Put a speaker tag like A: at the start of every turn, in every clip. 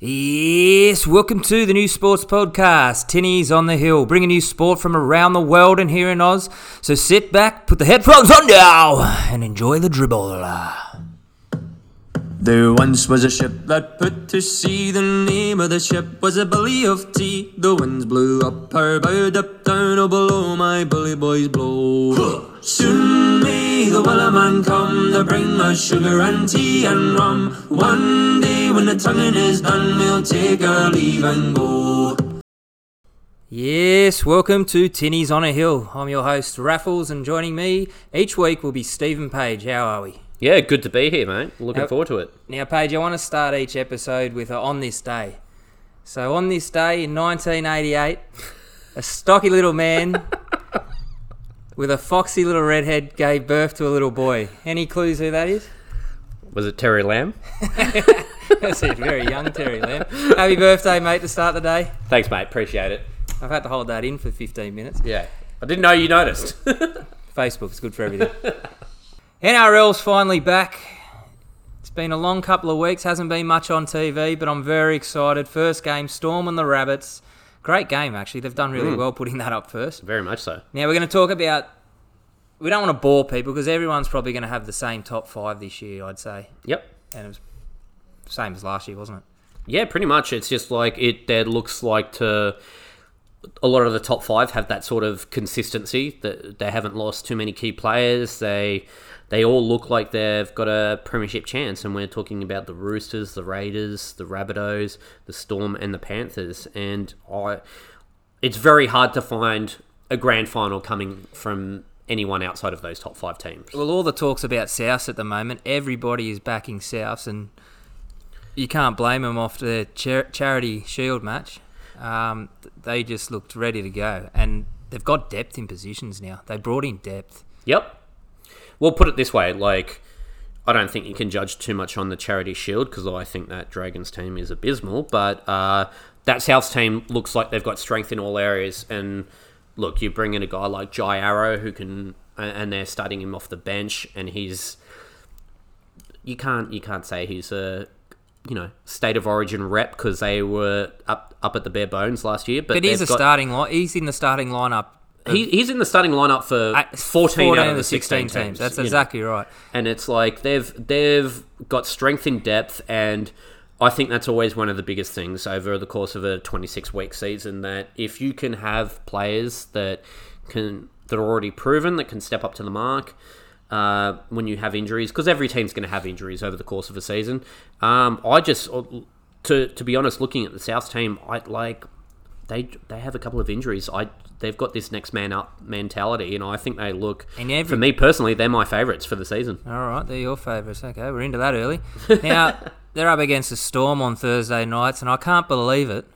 A: Yes, welcome to the new sports podcast, Tinnies on the Hill, bringing you sport from around the world and here in Oz. So sit back, put the headphones on now, and enjoy the dribble.
B: There once was a ship that put to sea. The name of the ship was a Billy of Tea. The winds blew up her bow, up down, oh below my bully boys blow. Soon may the Wellerman come to bring us sugar and tea and rum. One day when the tonguing is done, we'll take our leave and go.
A: Yes, welcome to Tinnies on a Hill. I'm your host, Raffles, and joining me each week will be Stephen Page. How are we?
C: Yeah, good to be here, mate. Looking
A: Yep.
C: forward to it.
A: Now, Page, I want to start each episode with a on this day. So, on this day in 1988, a stocky little man with a foxy little redhead gave birth to a little boy. Any clues who that is?
C: Was it Terry Lamb?
A: That's it, very young Terry Lamb. Happy birthday, mate, to start the day.
C: Thanks, mate. Appreciate it.
A: I've had to hold that in for 15 minutes.
C: Yeah. I didn't know you noticed.
A: Facebook's good for everything. NRL's finally back. It's been a long couple of weeks, hasn't been much on TV, but I'm very excited. First game, Storm and the Rabbits. Great game, actually. They've done really hmm. well putting that up first.
C: Very much so.
A: Now, we're going to talk about. We don't want to bore people because everyone's probably going to have the same top five this year, I'd say.
C: Yep.
A: And it was same as last year, wasn't it?
C: Yeah, pretty much. It's just like it. There looks like to a lot of the top five have that sort of consistency. That they haven't lost too many key players. They they all look like they've got a premiership chance. And we're talking about the Roosters, the Raiders, the Rabbitohs, the Storm, and the Panthers. And I, it's very hard to find a grand final coming from anyone outside of those top five teams.
A: Well, all the talk's about Souths at the moment. Everybody is backing Souths, and you can't blame them off the char- charity shield match. Um, they just looked ready to go, and they've got depth in positions now. They brought in depth.
C: Yep. Well, put it this way, like I don't think you can judge too much on the Charity Shield because I think that Dragons team is abysmal, but uh, that Souths team looks like they've got strength in all areas. And look, you bring in a guy like Jai Arrow who can, and- they're starting him off the bench, and he's you can't you can't say he's a you know state of origin rep because they were up up at the bare bones last year, but,
A: But he's a
C: got-
A: starting line. He's in the starting lineup.
C: He, he's in the starting lineup for
A: eight-
C: 14, out of the 16,
A: teams. That's
C: you know.
A: exactly right.
C: and it's like they've they've got strength in depth and I think that's always one of the biggest things over the course of a 26 week season that if you can have players that can that are already proven that can step up to the mark uh, when you have injuries because every team's going to have injuries over the course of a season um, I just to to be honest looking at the South team I like they they have a couple of injuries I they've got this next man up mentality and I think they look
A: every-
C: for me personally they're my favourites for the season
A: All right, they're your favourites. Okay, we're into that early. Now, they're up against the Storm on Thursday nights, and I can't believe it,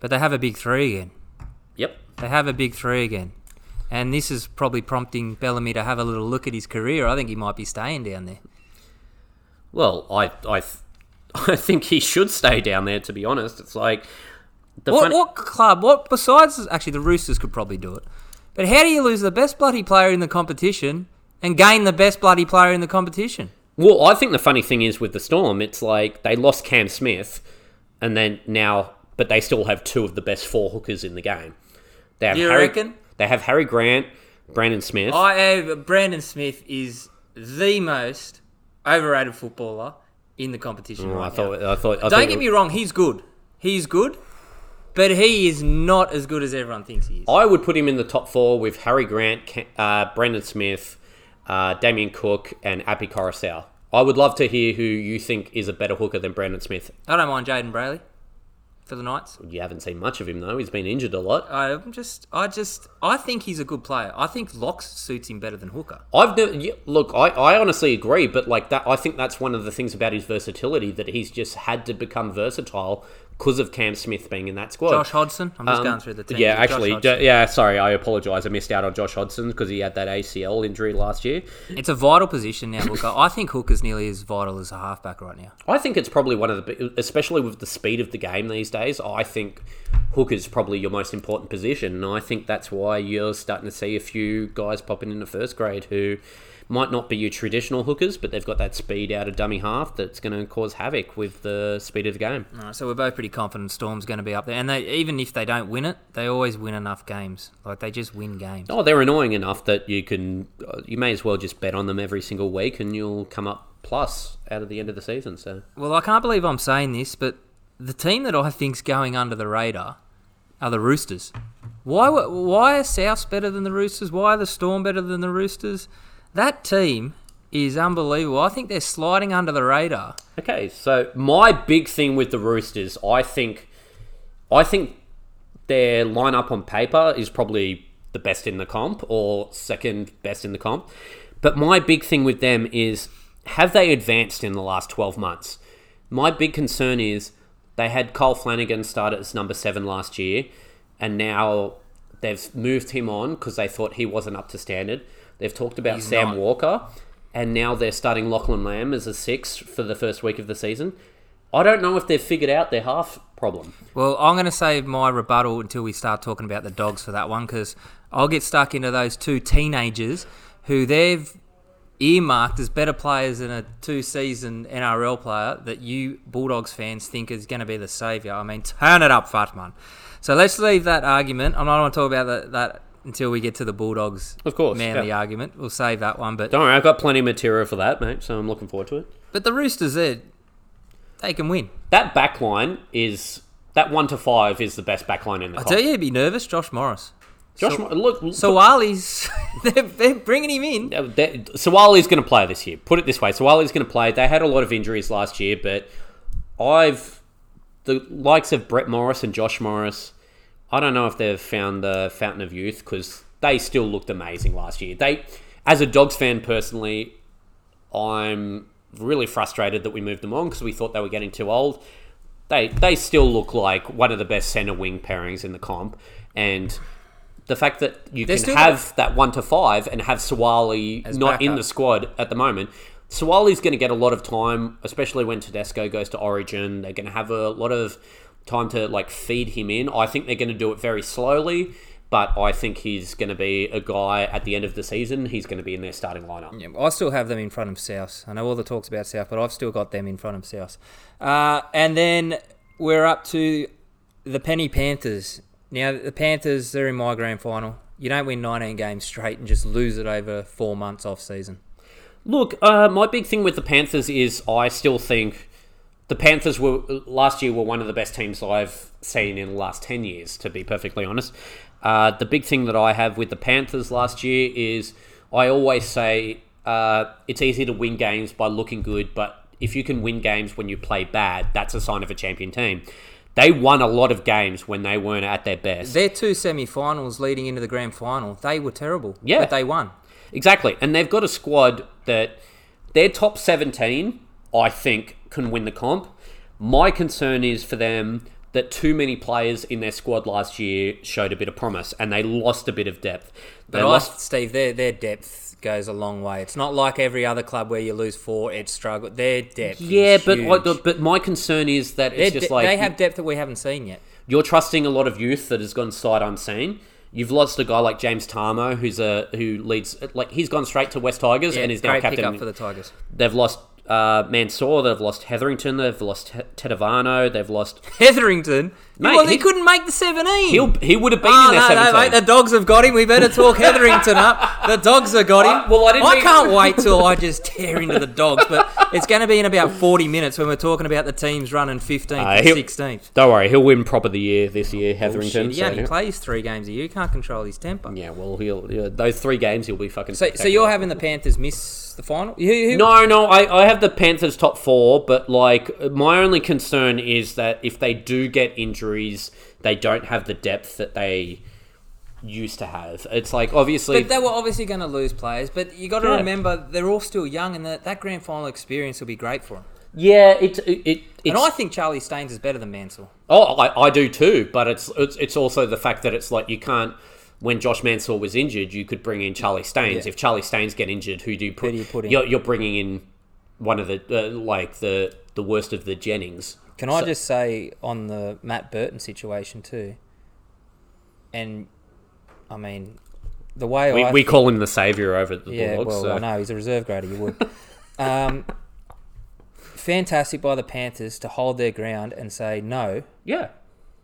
A: but they have a big three again.
C: Yep.
A: They have a big three again. And this is probably prompting Bellamy to have a little look at his career. I think he might be staying down there.
C: Well, I I I think he should stay down there. To be honest, it's like
A: What, what club, what besides, actually, the Roosters could probably do it. But how do you lose the best bloody player in the competition and gain the best bloody player in the competition?
C: Well, I think the funny thing is with the Storm, it's like they lost Cam Smith, and then now, but they still have two of the best four hookers in the game. They have
A: You
C: Harry,
A: reckon?
C: They have Harry Grant, Brandon Smith.
A: I have, Brandon Smith is the most overrated footballer in the competition
C: Oh,
A: right
C: I
A: now.
C: thought. I thought. I
A: Don't
C: thought-
A: get me wrong, he's good. He's good, but he is not as good as everyone thinks he is.
C: I would put him in the top four with Harry Grant, uh, Brandon Smith, uh, Damien Cook, and Api Koroisau. I would love to hear who you think is a better hooker than Brandon Smith.
A: I don't mind Jayden Brailey for the Knights.
C: You haven't seen much of him though. He's been injured a lot.
A: I'm just, I just, I think he's a good player. I think Locks suits him better than Hooker.
C: I've never yeah, look. I, I honestly agree, but like that, I think that's one of the things about his versatility that he's just had to become versatile because of Cam Smith being in that squad.
A: Josh Hodgson. I'm just
C: Um,
A: going through the team.
C: Yeah, actually, yeah. Sorry, I apologise. I missed out on Josh Hodgson because he had that ACL injury last year.
A: It's a vital position now, Hooker. I think Hooker's nearly as vital as a halfback right now.
C: I think it's probably one of the, especially with the speed of the game these days. I think hooker's probably your most important position, and I think that's why you're starting to see a few guys popping in the first grade who might not be your traditional hookers, but they've got that speed out of dummy half that's going to cause havoc with the speed of the game.
A: Right, so we're both pretty confident Storm's going to be up there, and they even if they don't win it, they always win enough games. Like they just win games.
C: Oh, they're annoying enough that you can, uh, you may as well just bet on them every single week, and you'll come up plus out of the end of the season. So
A: Well, I can't believe I'm saying this, but the team that I think's going under the radar are the Roosters. Why? Why are Souths better than the Roosters? Why are the Storm better than the Roosters? That team is unbelievable. I think they're sliding under the radar.
C: Okay, so my big thing with the Roosters, I think, I think their lineup on paper is probably the best in the comp or second best in the comp. But my big thing with them is have they advanced in the last 12 months? My big concern is they had Kyle Flanagan start as number seven last year, and now they've moved him on because they thought he wasn't up to standard. They've talked about
A: He's
C: Sam
A: not.
C: Walker, and now they're starting Lachlan Lamb as a six for the first week of the season. I don't know if they've figured out their half problem.
A: Well, I'm going to save my rebuttal until we start talking about the dogs for that one because I'll get stuck into those two teenagers who they've earmarked as better players than a two season NRL player that you Bulldogs fans think is going to be the saviour. I mean, turn it up, Fatman. So let's leave that argument. I'm not going to talk about that, that until we get to the Bulldogs
C: Of course,
A: manly
C: yeah.
A: argument. We'll save that one. But,
C: Don't worry, I've got plenty of material for that, mate, so I'm looking forward to it.
A: but the Roosters, they they can win.
C: That back line is, that one to five is the best back line in the
A: I tell you, you'd be nervous, Josh Morris.
C: Josh,
A: so-
C: look, look
A: So Ali's, they're, they're bringing him in.
C: Suaalii's going to play this year. Put it this way: Suaalii's going to play. They had a lot of injuries last year, but I've the likes of Brett Morris and Josh Morris. I don't know if they've found the fountain of youth because they still looked amazing last year. They, as a Dogs fan personally, I'm really frustrated that we moved them on because we thought they were getting too old. They they still look like one of the best centre wing pairings in the comp, and the fact that you
A: They're
C: can have that one to five and have
A: Suaalii
C: not in the squad at the moment. Suaalii's going to get a lot of time, especially when Tedesco goes to Origin. They're going to have a lot of time to like feed him in. I think they're going to do it very slowly, but I think he's going to be a guy at the end of the season. He's going to be in their starting lineup.
A: Yeah, I still have them in front of South. I know all the talks about South, but I've still got them in front of South. Uh, and then we're up to the Penny Panthers. Now, the Panthers, they're in my grand final. You don't win 19 games straight and just lose it over four months off season.
C: Look, uh, my big thing with the Panthers is I still think the Panthers were last year were one of the best teams I've seen in the last ten years. To be perfectly honest, uh, the big thing that I have with the Panthers last year is I always say uh, it's easy to win games by looking good, but if you can win games when you play bad, that's a sign of a champion team. They won a lot of games when they weren't at their best.
A: Their two semi finals leading into the grand final, they were terrible.
C: Yeah.
A: But they won.
C: Exactly. And they've got a squad that their top 17, I think, can win the comp. My concern is for them that too many players in their squad last year showed a bit of promise and they lost a bit of depth. They
A: But I,
C: lost.
A: Steve, their their depth goes a long way. It's not like every other club where you lose four, it's struggle. Their depth,
C: Yeah, but. I, but my concern is that
A: Their
C: it's just
A: de-
C: like
A: they have depth that we haven't seen yet.
C: you're trusting a lot of youth that has gone sight unseen. You've lost a guy like James Tamou, who's a who leads like he's gone straight to West Tigers
A: Yeah,
C: and is now captain.
A: for the Tigers.
C: They've lost uh, Mansour, they've lost Hetherington, they've lost Te- Tetevano, they've lost.
A: Hetherington,
C: Mate,
A: well, he,
C: he-
A: couldn't make the seventeen.
C: He'll, he would have been
A: Oh,
C: in
A: no,
C: their
A: no,
C: 17.
A: mate, the dogs have got him. We better talk Hetherington up. The dogs have got him.
C: I- well, I didn't mean-
A: can't wait till I just tear into the dogs, but it's going to be in about 40 minutes when we're talking about the teams running 15th
C: Uh,
A: and 16th.
C: Don't worry, he'll win prop of the year this year, Hetherington.
A: Bullshit. He only
C: so-
A: plays three games a year. He can't control his temper.
C: yeah, well, he'll yeah, those three games he'll be fucking.
A: So, so you're having the Panthers miss the final? Who, who,
C: No, no, I, I have the Panthers top four, but like my only concern is that if they do get injuries, they don't have the depth that they used to have. It's like obviously
A: But they were obviously going to lose players. But you got to
C: Yeah.
A: remember they're all still young, and that, that grand final experience will be great for them.
C: yeah, it it, it
A: And I think Charlie Staines is better than Mansell.
C: Oh, I, I do too, but it's, it's it's also the fact that it's like you can't. When Josh Mansour was injured, you could bring in Charlie Staines.
A: Yeah.
C: If Charlie Staines get injured, who do you put?
A: Who do you put in?
C: You're, you're bringing in one of the uh, like the the worst of the Jennings.
A: Can I
C: So-
A: just say on the Matt Burton situation too? And I mean, the way
C: We,
A: I
C: we
A: think-
C: call him the saviour over at the
A: yeah,
C: Bulldogs.
A: well,
C: so.
A: I know he's a reserve grader. You would. um, fantastic by the Panthers to hold their ground and say no.
C: Yeah.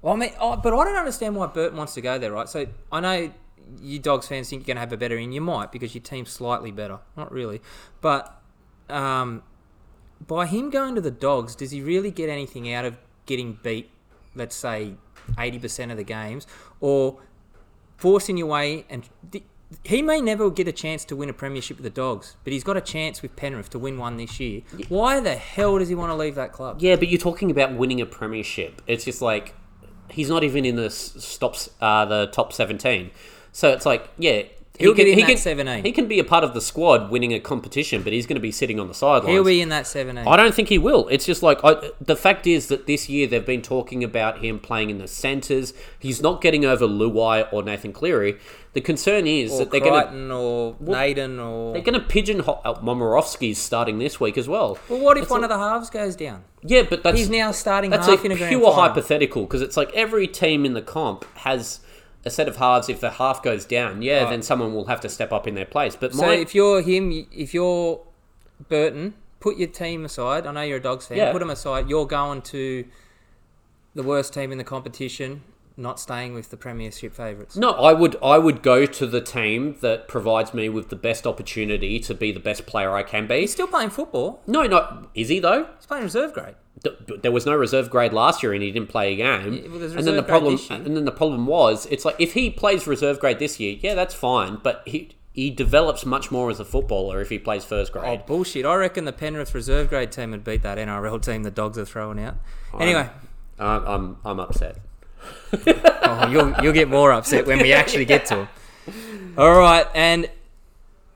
A: Well, I mean, oh, but I don't understand why Burton wants to go there, right? So I know you Dogs fans think you're going to have a better in. You might because your team's slightly better. Not really, but um, by him going to the Dogs, does he really get anything out of getting beat? Let's say eighty percent of the games, or forcing your way and. th- he may never get a chance to win a premiership with the Dogs, but he's got a chance with Penrith to win one this year. Why the hell does he want to leave that club?
C: Yeah, but you're talking about winning a premiership. It's just like he's not even in the stops uh, the top 17. So it's like, yeah,
A: He'll
C: can,
A: get in
C: he
A: that
C: can,
A: 17.
C: He can be a part of the squad winning a competition, but he's going to be sitting on the sidelines.
A: He'll be in that seventeen.
C: I don't think he will. It's just like I, the fact is that this year they've been talking about him playing in the centres. He's not getting over Luai or Nathan Cleary. The concern is
A: or
C: that they're going to
A: or Naden or.
C: they're going to pigeonhole uh, Momirovski's starting this week as well.
A: well, what if
C: It's
A: one of the halves goes down?
C: Yeah, but that's
A: He's now starting
C: that's
A: half
C: a
A: in a
C: pure hypothetical because it's like every team in the comp has a set of halves. If the half goes down, yeah, then someone will have to step up in their place. But
A: So
C: my,
A: if you're him, if you're Burton, put your team aside. I know you're a Dogs fan.
C: Yeah.
A: Put them aside. You're going to the worst team in the competition, not staying with the Premiership favourites.
C: no, I would I would go to the team that provides me with the best opportunity to be the best player I can be.
A: He's still playing football.
C: No, not is he though?
A: He's playing reserve grade.
C: There was no reserve grade last year, and he didn't play a game.
A: Yeah, well,
C: and then the problem, and then the problem was, it's like if he plays reserve grade this year, yeah, that's fine. But he he develops much more as a footballer if he plays first grade.
A: Oh bullshit! I reckon the Penrith reserve grade team would beat that NRL team the Dogs are throwing out. Anyway,
C: I'm, I'm I'm upset.
A: Oh, you'll you'll get more upset when we actually get to them. All right, and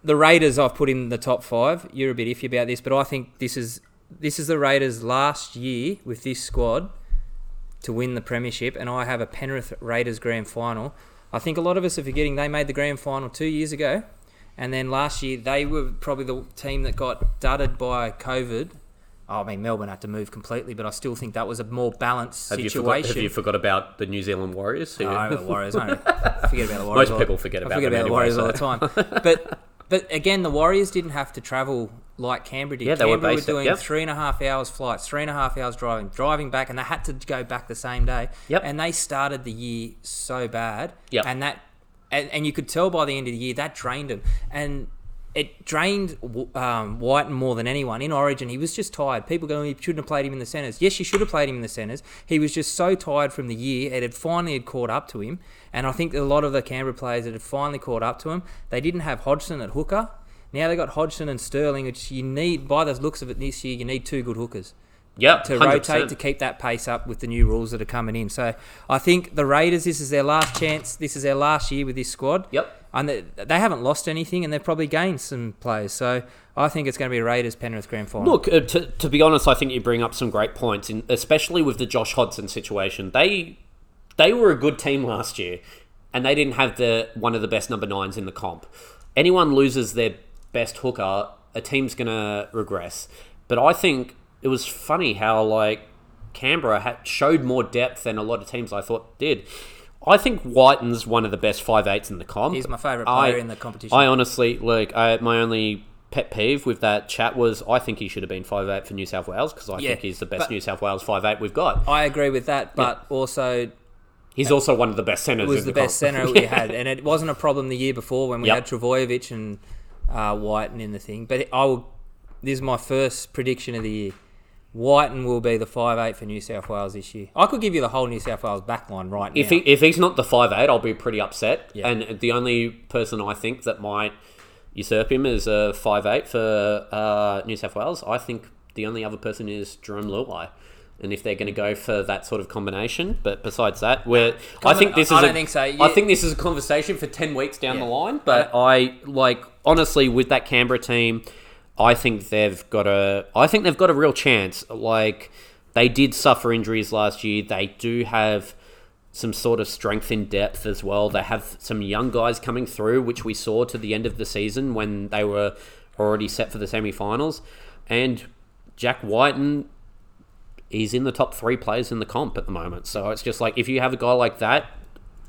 A: the Raiders I've put in the top five. You're a bit iffy about this, but I think this is this is the Raiders last year with this squad to win the premiership, and I have a Penrith Raiders grand final. I think a lot of us are forgetting they made the grand final two years ago, and then last year they were probably the team that got dudded by COVID. Oh, I mean, Melbourne had to move completely, but I still think that was a more balanced
C: Have you,
A: situation.
C: forgot, have you forgot about the New Zealand Warriors? who-
A: No, I the Warriors. I don't forget about the Warriors.
C: Most people forget about
A: forget about the Warriors
C: so-
A: all the time. But but again, the Warriors didn't have to travel like Canberra did.
C: Yeah, they were based
A: were
C: at- yep.
A: three and a half hours flights, three and a half hours driving, driving back, and they had to go back the same day.
C: Yep.
A: And they started the year so bad.
C: Yep.
A: And that and, and you could tell by the end of the year that drained them. And it drained um, Wighton more than anyone in Origin. He was just tired. People going, you shouldn't have played him in the centres. Yes, you should have played him in the centres. He was just so tired from the year. It had finally had caught up to him, and I think a lot of the Canberra players that had finally caught up to him. They didn't have Hodgson at hooker. Now they got Hodgson and Starling, which you need. By the looks of it this year, you need two good hookers
C: Yep,
A: to
C: 100%.
A: rotate to keep that pace up with the new rules that are coming in. So I think the Raiders, this is their last chance. This is their last year with this squad.
C: Yep.
A: And they, they haven't lost anything, and they've probably gained some players. So I think it's going to be Raiders Penrith grand final.
C: Look, uh, to, to be honest, I think you bring up some great points, in, especially with the Josh Hodgson situation. They they were a good team last year, and they didn't have the one of the best number nines in the comp. Anyone loses their best hooker, a team's going to regress. But I think it was funny how like Canberra had, showed more depth than a lot of teams I thought did. I think Wighton's one of the best five eights in the comp.
A: He's my favourite
C: I-
A: player in the competition.
C: I honestly like I, my only pet peeve with that chat was I think he should have been five eight for New South Wales because I
A: Yeah,
C: think he's the best New South Wales five eight we've got.
A: I agree with that, but also
C: He's also one of the best centers.
A: was
C: in
A: the
C: the
A: best centre we had, and it wasn't a problem the year before when we
C: Yep.
A: had Trbojevic and uh, Wighton in the thing. But I will. This is my first prediction of the year. Wighton will be the five eight for New South Wales this year. I could give you the whole New South Wales backline right now.
C: If he if he's not the five eight, I'll be pretty upset.
A: Yeah.
C: And the only person I think that might usurp him is a five eight for uh, New South Wales. I think the only other person is Jarome Luai. And if they're going to go for that sort of combination, but besides that, we're I think this
A: I
C: is a-
A: think so.
C: I think this is a conversation for ten weeks down
A: Yeah.
C: the line. But I like honestly with that Canberra team, I think they've got a I think they've got a real chance. Like they did suffer injuries last year. They do have some sort of strength in depth as well. They have some young guys coming through, which we saw to the end of the season when they were already set for the semi-finals. And Jack Wighton, he's in the top three players in the comp at the moment. So it's just like if you have a guy like that,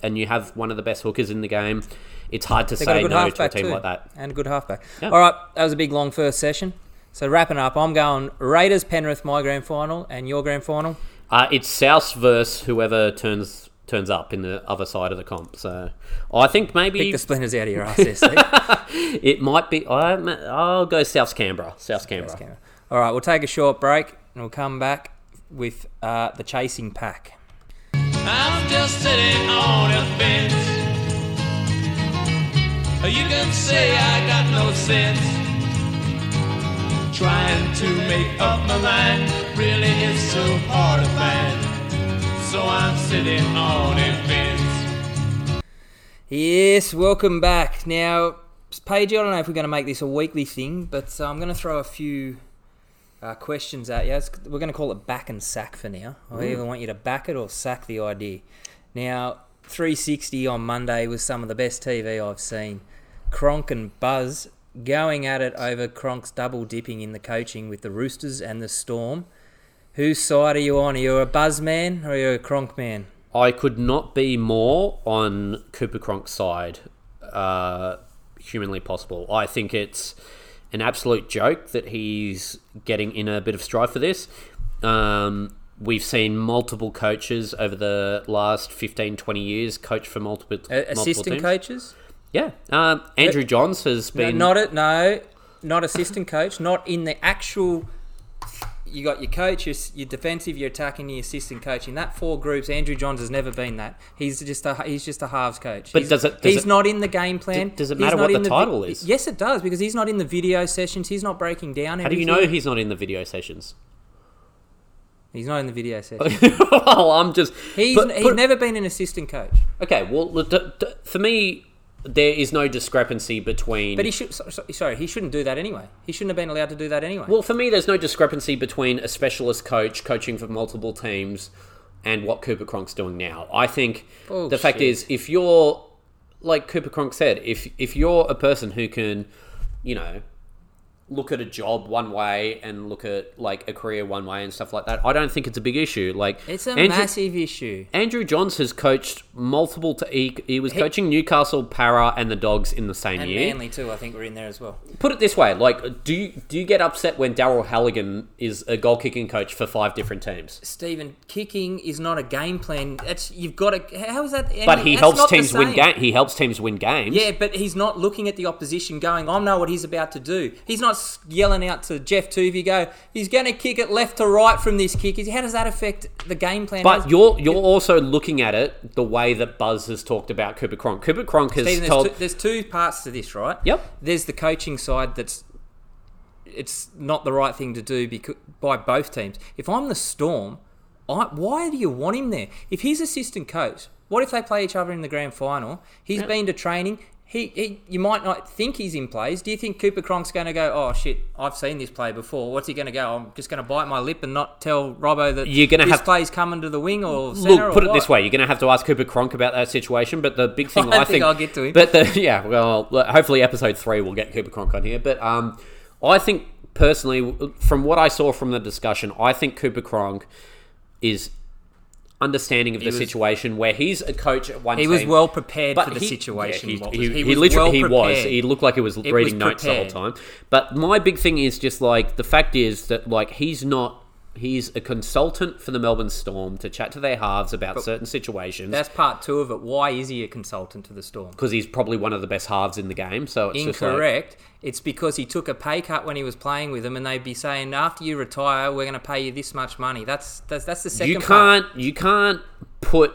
C: and you have one of the best hookers in the game, it's hard to
A: They got a
C: say
A: good
C: no to a
A: halfback
C: team
A: too,
C: like that.
A: and a good halfback.
C: Yeah.
A: All right, that was a big long first session. So wrapping up, I'm going Raiders Penrith my grand final and your grand final.
C: Uh, it's South versus whoever turns turns up in the other side of the comp. So I think
A: Pick
C: maybe
A: the splinters out of your ass, there, Steve.
C: it might be. I'm, I'll go South Canberra. South Canberra.
A: All right, we'll take a short break and we'll come back with uh, the chasing pack.
D: You can say I got no sense. Trying to make up my mind really is so hard to find. So I'm sitting on a fence.
A: Yes, welcome back. Now, Page, I don't know if we're going to make this a weekly thing, but uh, I'm going to throw a few uh, questions at you. It's- We're going to call it back and sack for now. I either want you to back it or sack the idea. Now, 360 on Monday was some of the best TV I've seen. Cronk and Buzz going at it over Cronk's double dipping in the coaching with the Roosters and the Storm. Whose side are you on? Are you a Buzz man or are you a Cronk man?
C: I could not be more on Cooper Cronk's side, uh, humanly possible. I think it's an absolute joke that he's getting in a bit of strife for this. Um, we've seen multiple coaches over the last 15, 20 years coach for multiple,
A: A-
C: multiple
A: assistant
C: teams.
A: coaches?
C: Yeah. Um, Andrew Johns has
A: No,
C: been.
A: not it. No, not assistant coach. Not in the actual. You got your coach, your, your defensive, your attacking, your assistant coach. In that four groups, Andrew Johns has never been that. He's just a he's just a halves coach.
C: But
A: he's,
C: does it- does
A: he's
C: it-
A: not in the game plan.
C: does it matter what the
A: vi-
C: title is?
A: Yes, it does because he's not in the video sessions. He's not breaking down.
C: how do you know he's not in the video sessions?
A: He's not in the video sessions.
C: well, I'm just.
A: He's
C: but-
A: he's
C: but-
A: never been an assistant coach.
C: Okay, well, d- d- for me, there is no discrepancy between.
A: But he should. so- so- Sorry, he shouldn't do that anyway. He shouldn't have been allowed to do that anyway.
C: Well, for me, there's no discrepancy between a specialist coach coaching for multiple teams and what Cooper Cronk's doing now. I think oh, the fact is, if you're like Cooper Cronk said, if if you're a person who can, you know, look at a job one way and look at like a career one way and stuff like that, I don't think it's a big issue. Like
A: it's a
C: Andrew-
A: massive issue.
C: Andrew Johns has coached multiple. T- he, he was coaching Newcastle, Para, and the Dogs in the same
A: And
C: year.
A: Manly too, I think, were in there as well.
C: Put it this way: like, do you do you get upset when Daryl Halligan is a goal kicking coach for five different teams?
A: Stephen, kicking is not a game plan. It's you've got to. How is that?
C: But he
A: that's
C: helps teams win game. He helps teams win games.
A: Yeah, but he's not looking at the opposition, going, "I know what he's about to do." He's not yelling out to Jeff Tuvey, "Go, he's going to kick it left to right from this kick." How does that affect the game plan?
C: But
A: How's-
C: you're you're also looking at it the way that Buzz has talked about Cooper Cronk. Cooper Cronk has
A: Stephen, there's,
C: told.
A: two, there's two parts to this, right?
C: Yep.
A: There's the coaching side that's it's not the right thing to do because, by both teams. If I'm the Storm, I, why do you want him there? If he's assistant coach, what if they play each other in the grand final? He's
C: Yeah.
A: been to training. He, he, you might not think he's in plays. Do you think Cooper Cronk's going to go? Oh shit! I've seen this play before. What's he going to go? I'm just going to bite my lip and not tell Robbo that
C: You're gonna have-
A: play's coming to the wing or center.
C: Look, put
A: or
C: it this way: you're going to have to ask Cooper Cronk about that situation. But the big thing
A: I
C: I,
A: think I'll get to him.
C: But the, yeah, well, hopefully episode three we'll get Cooper Cronk on here. But um, I think personally, from what I saw from the discussion, I think Cooper Cronk is understanding of the
A: was-
C: situation where he's a coach at one
A: He
C: team.
A: was well prepared for the
C: he-
A: situation.
C: yeah, he,
A: was-
C: he,
A: he
C: he literally
A: well
C: he was. He looked like he was
A: It
C: reading
A: was
C: notes the whole time. But my big thing is just like the fact is that like he's not. He's a consultant for the Melbourne Storm to chat to their halves about certain situations
A: That's part two of it. Why is he a consultant to the Storm?
C: because he's probably one of the best halves in the game. So it's just like,
A: Incorrect. it's because he took a pay cut when he was playing with them, and they'd be saying, "After you retire, we're going to pay you this much money." That's that's, that's the second
C: you can't you can't put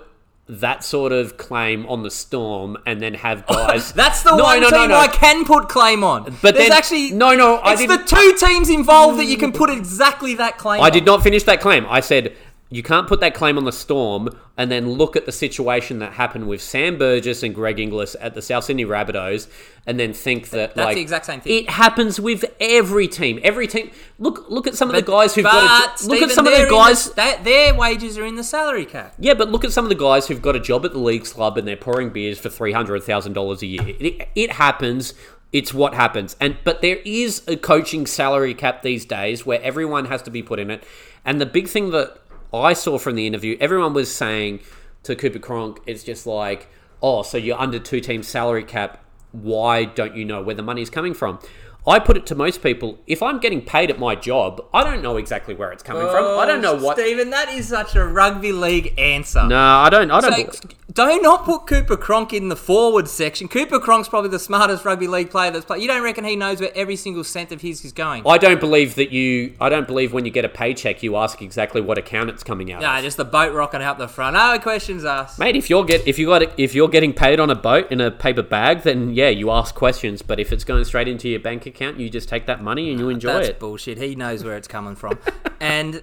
C: that sort of claim on the Storm and then have guys.
A: That's the
C: No,
A: one
C: no, no,
A: team
C: no.
A: I can put claim on.
C: But
A: there's
C: then-
A: actually
C: no, no, I
A: It's the two teams involved that you can put exactly that claim.
C: I
A: on.
C: did not finish that claim. I said you can't put that claim on the Storm and then look at the situation that happened with Sam Burgess and Greg Inglis at the South Sydney Rabbitohs and then think that
A: That's
C: like
A: the exact same thing.
C: It happens with every team. Every team. Look, look at some of the guys who've got. A,
A: but,
C: look
A: Stephen,
C: at some of the guys.
A: that- their wages are in the salary cap.
C: Yeah, but look at some of the guys who've got a job at the Leagues Club and they're pouring beers for three hundred thousand dollars a year. It, it happens. It's what happens. And but there is a coaching salary cap these days where everyone has to be put in it. And the big thing that I saw from the interview, everyone was saying to Cooper Cronk, it's just like, oh, so you're under two teams salary cap. Why don't you know where the money's coming from? I put it to most people: if I'm getting paid at my job, I don't know exactly where it's coming from. I don't know oh, what.
A: Oh, Stephen, that is such a rugby league answer.
C: No, I don't. I don't.
A: So, do not put Cooper Cronk in the forward section. Cooper Cronk's probably the smartest rugby league player that's played. You don't reckon he knows where every single cent of his is going?
C: I don't believe that you. I don't believe when you get a paycheck, you ask exactly what account it's coming out.
A: Nah,
C: of.
A: just the boat rocking out the front. No questions asked.
C: Mate, if you're get if you got if you're getting paid on a boat in a paper bag, then yeah, you ask questions. But if it's going straight into your bank account, you just take that money and you ah, enjoy
A: That's
C: it.
A: bullshit. He knows where it's coming from. and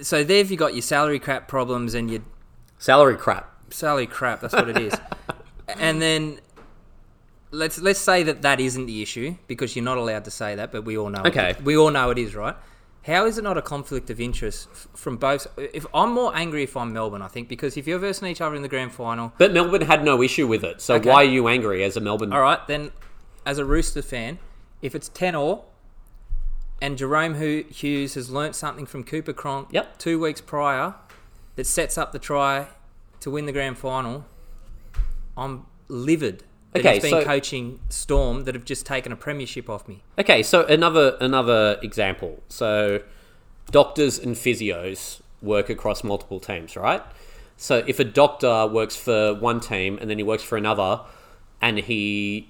A: so there you got your salary crap problems and your
C: Salary crap.
A: salary crap. That's what it is. and then let's let's say that that isn't the issue because you're not allowed to say that, but we all know.
C: Okay.
A: It, we all know it is, right? How is it not a conflict of interest from both? If I'm more angry if I'm Melbourne, I think because if you're versing each other in the grand final,
C: But Melbourne had no issue with it. So
A: Okay.
C: why are you angry as a Melbourne?
A: all right, then as a Rooster fan, if it's ten all, and Jahrome Hughes has learnt something from Cooper Cronk
C: Yep.
A: two weeks prior that sets up the try to win the grand final, I'm livid. That
C: Okay,
A: he's been
C: so-
A: coaching Storm that have just taken a premiership off me.
C: Okay, so another another example. So doctors and physios work across multiple teams, right? So if a doctor works for one team and then he works for another and he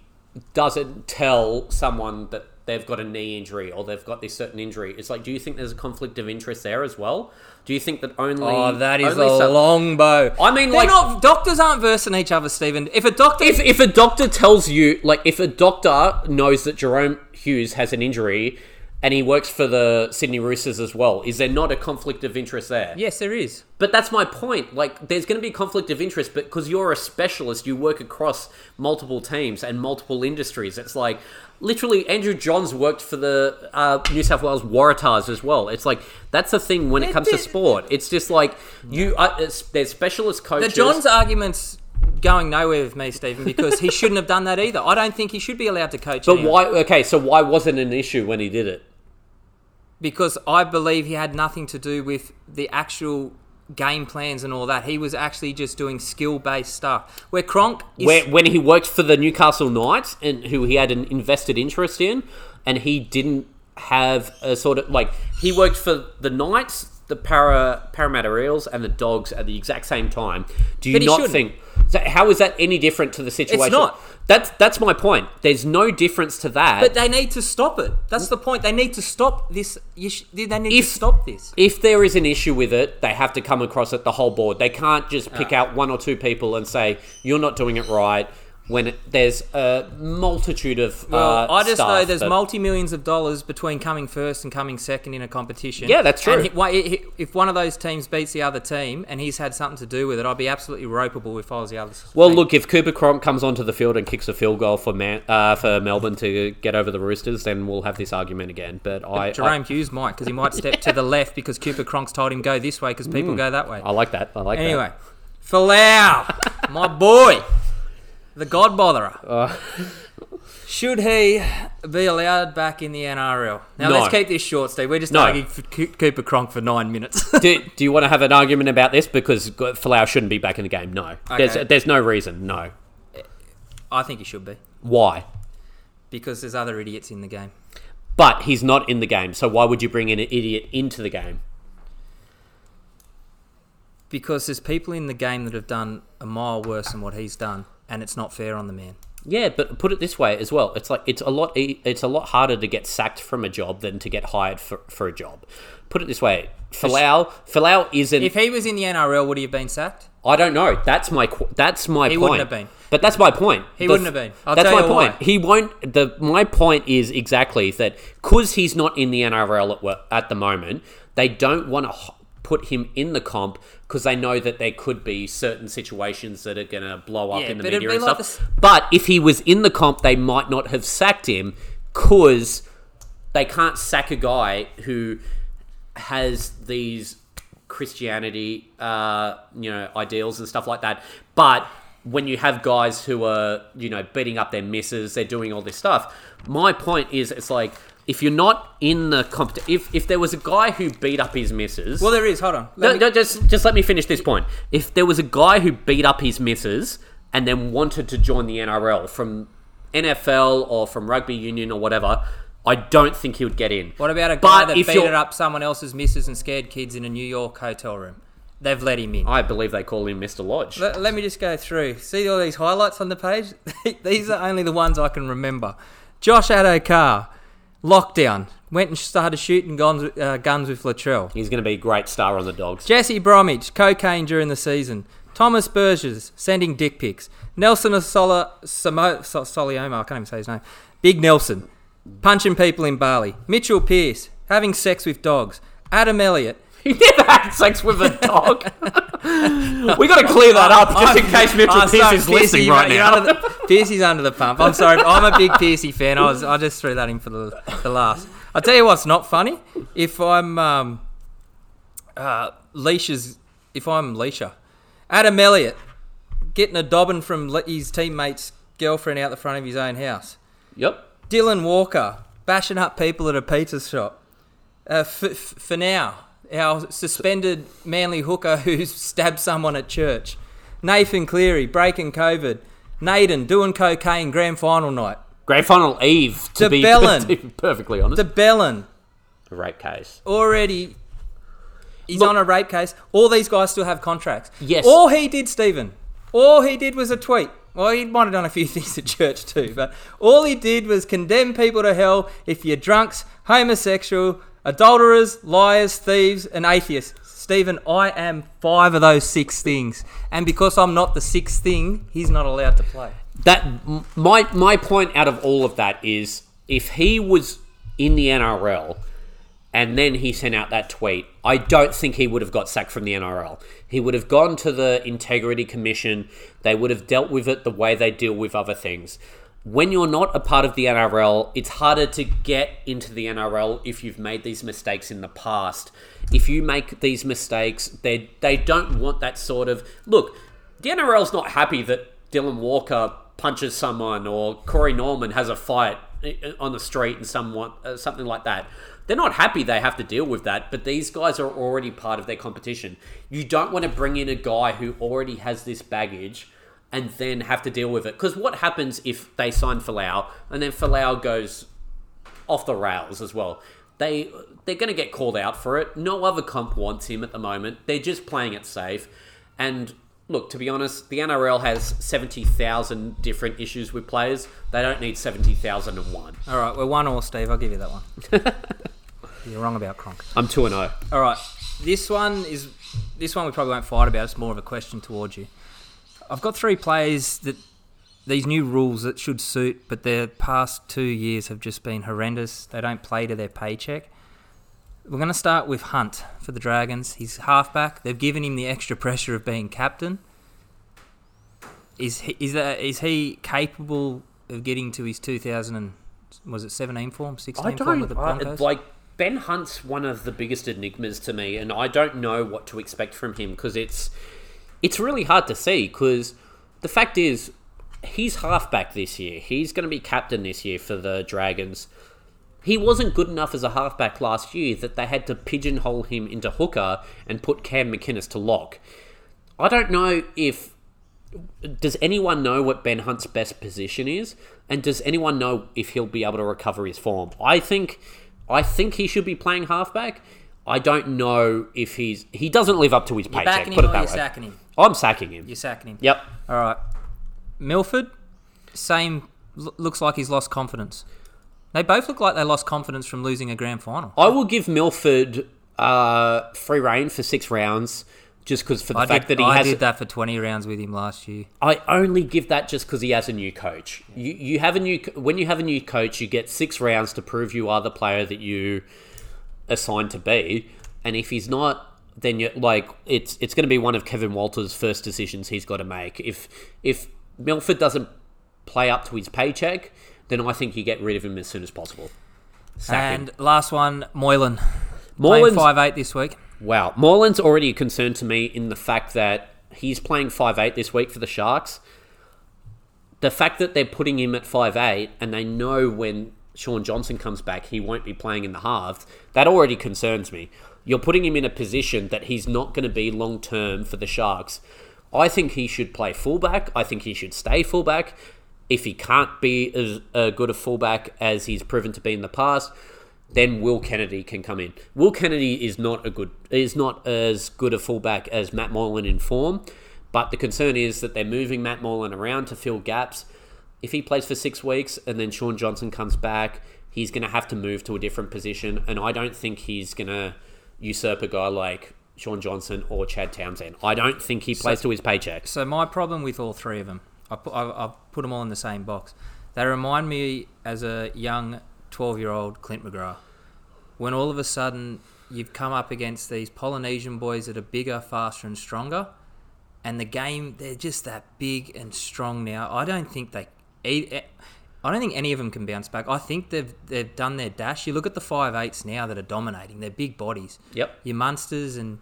C: doesn't tell someone that they've got a knee injury or they've got this certain injury, it's like do you think there's a conflict of interest there as well? Do you think that only
A: Oh, that is a
C: some-
A: long bow.
C: I mean,
A: They're
C: like-
A: not doctors aren't versing each other, Stephen. If a doctor,
C: if, if a doctor tells you like if a doctor knows that Jahrome Hughes has an injury and he works for the Sydney Roosters as well, is there not a conflict of interest there?
A: yes, there is.
C: But that's my point. Like, there's going to be a conflict of interest, but because you're a specialist, you work across multiple teams and multiple industries. It's like literally Andrew Johns worked for the uh, New South Wales Waratahs as well. It's like that's the thing when it comes to sport. It's just like you. Uh, it's, there's specialist coaches. The.
A: John's argument's going nowhere with me, Stephen, because he shouldn't have done that either. I don't think he should be allowed to coach.
C: but
A: anyone.
C: why? Okay, so why wasn't an issue when he did it?
A: Because I believe he had nothing to do with the actual game plans and all that. He was actually just doing skill based stuff. Where Cronk is
C: Where, when he worked for the Newcastle Knights and who he had an invested interest in, and he didn't have a sort of like he worked for the Knights, the Para Parramatta Eels, and the Dogs at the exact same time. Do you not
A: shouldn't.
C: think? So how is that any different to the situation?
A: It's not.
C: That's that's my point. There's no difference to that.
A: but they need to stop it. That's the point. They need to stop this. Sh- They need
C: If-
A: to stop this.
C: if there is an issue with it, they have to come across it the whole board. They can't just pick ah. out one or two people and say you're not doing it right. When there's a multitude of
A: Well,
C: uh,
A: I just know there's multi millions of dollars between coming first and coming second in a competition.
C: Yeah, that's true.
A: And he- if one of those teams beats the other team and he's had something to do with it, I'd be absolutely ropeable if I was the other.
C: Well,
A: team.
C: look, if Cooper Cronk comes onto the field and kicks a field goal for Man- uh, for Melbourne to get over the Roosters, then we'll have this argument again. But I,
A: Jahrome Hughes might because he might step to the left because Cooper Cronk's told him go this way because people go that way.
C: I, I like that. I like that.
A: Anyway, Folau, my boy, the God botherer. Uh. Should he be allowed back in the NRL? Now
C: No.
A: let's keep this short, Steve. We're just
C: No.
A: arguing for Co- Cooper Cronk for nine minutes.
C: do, do you want to have an argument about this? Because Folau shouldn't be back in the game. No,
A: Okay.
C: there's no reason. No,
A: I think he should be
C: why?
A: because there's other idiots in the game.
C: But he's not in the game, so why would you bring an idiot into the game?
A: Because there's people in the game that have done a mile worse than what he's done, and it's not fair on the man.
C: Yeah, but put it this way as well. It's like it's a lot. It's a lot harder to get sacked from a job than to get hired for, for a job. Put it this way, Folau Folau isn't.
A: If he was in the NRL, would he have been sacked?
C: I don't know. That's my that's my
A: He
C: point.
A: wouldn't have been.
C: But that's my point.
A: He
C: The-
A: wouldn't have been. I'll
C: that's my point.
A: why.
C: He won't. The my point is exactly that because he's not in the NRL at, at the moment, they don't want to put him in the comp because they know that there could be certain situations that are going to blow up
A: Yeah,
C: in the media and
A: like
C: stuff. But if he was in the comp, they might not have sacked him because they can't sack a guy who has these Christianity, uh, you know, ideals and stuff like that. But when you have guys who are, you know, beating up their misses, they're doing all this stuff. My point is, it's like if you're not in the comp, if if there was a guy who beat up his missus,
A: Well, there is. Hold on. Let
C: no,
A: me-
C: no, just just let me finish this point. If there was a guy who beat up his missus and then wanted to join the NRL from NFL or from rugby union or whatever, I don't think he would get in.
A: What about a guy
C: But
A: that
C: if
A: beat
C: you're-
A: it up someone else's missus and scared kids in a New York hotel room? They've let him in.
C: I believe they call him Mr. Lodge.
A: Let, let me just go through. See all these highlights on the page? these are only the ones I can remember. Josh Addo-Carr, lockdown, went and started shooting guns, uh, guns with Latrell.
C: He's going to be a great star on the Dogs.
A: Jesse Bromwich, cocaine during the season. Thomas Burgess, sending dick pics. Nelson Osola, Samo, so, Solioma, I can't even say his name. Big Nelson, punching people in Bali. Mitchell Pearce, having sex with dogs. Adam Elliott,
C: He never had sex with a dog. we got to clear that up just in case Mitchell
A: I'm
C: Pearce is listening right now.
A: Under the, Piercy's under the pump. I'm sorry. I'm a big Piercy fan. I was. I just threw that in for the, the last. I'll tell you what's not funny. If I'm um, uh, Leisha's, if I'm Leisha, Adam Elliott getting a dobbin from his teammate's girlfriend out the front of his own house.
C: Yep.
A: Dylan Walker bashing up people at a pizza shop. Uh, f- f- for now, our suspended Manly hooker who stabbed someone at church. Nathan Cleary breaking COVID. Naden doing cocaine grand final night.
C: Grand final eve, to be, to be perfectly honest.
A: de
C: Belin rape case.
A: already. He's
C: Look-
A: on a rape case. All these guys still have contracts.
C: Yes.
A: All he did, Stephen, all he did was a tweet. Well, he might have done a few things at church too, but all he did was condemn people to hell if you're drunks, homosexual, adulterers, liars, thieves, and atheists. Stephen, I am five of those six things, and because I'm not the sixth thing, he's not allowed to play.
C: That my my point out of all of that is if he was in the NRL and then he sent out that tweet, I don't think he would have got sacked from the NRL. He would have gone to the Integrity Commission. They would have dealt with it the way they deal with other things. When you're not a part of the NRL, it's harder to get into the NRL if you've made these mistakes in the past. If you make these mistakes, they they don't want that sort of look. The NRL's not happy that Dylan Walker punches someone or Corey Norman has a fight on the street and someone uh, something like that. They're not happy they have to deal with that, but these guys are already part of their competition. You don't want to bring in a guy who already has this baggage and then have to deal with it. Because what happens if they sign Folau and then Folau goes off the rails as well? They they're going to get called out for it. No other comp wants him at the moment. They're just playing it safe. And look, to be honest, the NRL has seventy thousand different issues with players. They don't need seventy thousand and one.
A: All right, we're one all, Steve. I'll give you that one. You're wrong about Cronk.
C: I'm two and oh. zero.
A: All right, this one is this one we probably won't fight about. It's more of a question towards you. I've got three players that these new rules that should suit, but their past two years have just been horrendous. They don't play to their paycheck. We're going to start with Hunt for the Dragons. He's halfback. They've given him the extra pressure of being captain. Is he, is that is he capable of getting to his 2000 and was it 17 form, 16
C: I
A: form with the
C: I-
A: Broncos?
C: like Ben Hunt's one of the biggest enigmas to me, and I don't know what to expect from him because it's it's really hard to see. Because the fact is, he's halfback this year. He's going to be captain this year for the Dragons. He wasn't good enough as a halfback last year that they had to pigeonhole him into hooker and put Cam McInnes to lock. I don't know if does anyone know what Ben Hunt's best position is, and does anyone know if he'll be able to recover his form? I think, I think he should be playing halfback. I don't know if he's he doesn't live up to his
A: You're
C: paycheck. Put it that way.
A: Him?
C: I'm sacking him.
A: You're sacking him.
C: Yep.
A: All right. Milford, same. l- looks like he's lost confidence. They both look like they lost confidence from losing a grand final.
C: I will give Milford uh, free reign for six rounds, just because for the
A: I,
C: fact
A: did,
C: that he
A: I
C: has.
A: did that for 20 rounds with him last year.
C: I only give that just because he has a new coach. You you have a new when you have a new coach, you get six rounds to prove you are the player that you assigned to be, and if he's not, then you like it's it's going to be one of Kevin Walters' first decisions he's got to make. If if Milford doesn't play up to his paycheck, then I think you get rid of him as soon as possible. Sack him.
A: And last one, Moylan. Playing five eight this week.
C: Wow, Moylan's already a concern to me in the fact that he's playing five eight this week for the Sharks. The fact that they're putting him at five eight and they know when Shaun Johnson comes back, he won't be playing in the halves. That already concerns me. You're putting him in a position that he's not going to be long term for the Sharks. I think he should play fullback. I think he should stay fullback. If he can't be as uh, good a fullback as he's proven to be in the past, then Will Kennedy can come in. Will Kennedy is not a good is not as good a fullback as Matt Moylan in form, but the concern is that they're moving Matt Moylan around to fill gaps. If he plays for six weeks and then Shaun Johnson comes back, he's going to have to move to a different position, and I don't think he's going to usurp a guy like Shaun Johnson or Chad Townsend. I don't think he plays to his paycheck.
A: So my problem with all three of them, I put, I, I put them all in the same box. They remind me as a young 12-year-old Clint McGrath. When all of a sudden you've come up against these Polynesian boys that are bigger, faster, and stronger, and the game they're just that big and strong now. I don't think they. I don't think any of them can bounce back. I think they've they've done their dash. You look at the five eights now that are dominating. They're big bodies.
C: Yep.
A: Your Munsters and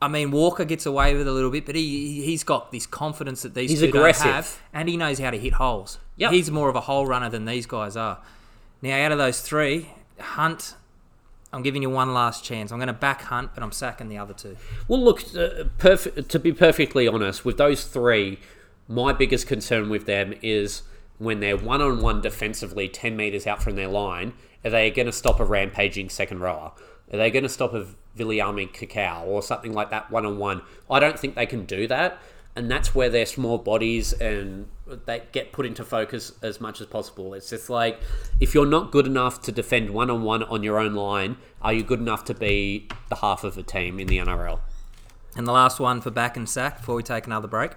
A: I mean Walker gets away with it a little bit, but he he's got this confidence that these
C: He's
A: two
C: aggressive.
A: have, and he knows how to hit holes.
C: Yep.
A: He's more of a hole runner than these guys are. Now out of those three, Hunt. I'm giving you one last chance. I'm going to back Hunt, but I'm sacking the other two.
C: Well, look, uh, perf- to be perfectly honest, with those three, my biggest concern with them is when they're one on one defensively, 10 metres out from their line, are they going to stop a rampaging second rower? Are they going to stop a Viliame Kikau or something like that one on one? I don't think they can do that. And that's where their small bodies and they get put into focus as much as possible. It's just like if you're not good enough to defend one on one on your own line, are you good enough to be the half of a team in the NRL?
A: And the last one for back and sack before we take another break.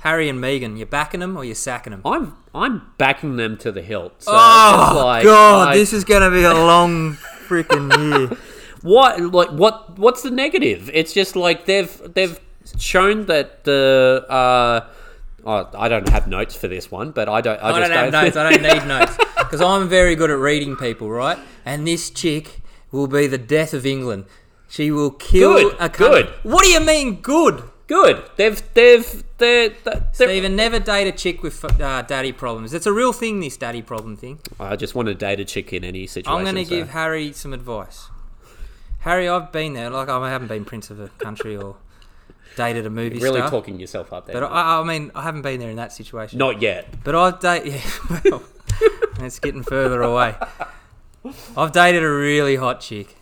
A: Harry and Meghan, you backing them or you sacking them?
C: I'm I'm backing them to the hilt. So
A: Oh
C: it's like,
A: God,
C: I-
A: this is going to be a long freaking year.
C: what like what what's the negative? It's just like they've they've shown that the uh, oh, I don't have notes for this one, but I don't I,
A: I
C: just
A: don't have notes. I don't need notes because I'm very good at reading people, right? And this chick will be the death of England. She will kill
C: Good,
A: a country.
C: good.
A: What do you mean good?
C: Good. They've they've they're, they're,
A: Stephen, never date a chick with uh, daddy problems. It's a real thing, this daddy problem thing.
C: I just want to date a chick in any situation.
A: I'm going to
C: so-
A: give Harry some advice. Harry, I've been there. Like I haven't been prince of a country or dated a movie You're
C: really
A: star.
C: talking yourself up there.
A: But I, I mean, I haven't been there in that situation.
C: Not yet.
A: But I've dated. Yeah, well, it's getting further away. I've dated a really hot chick,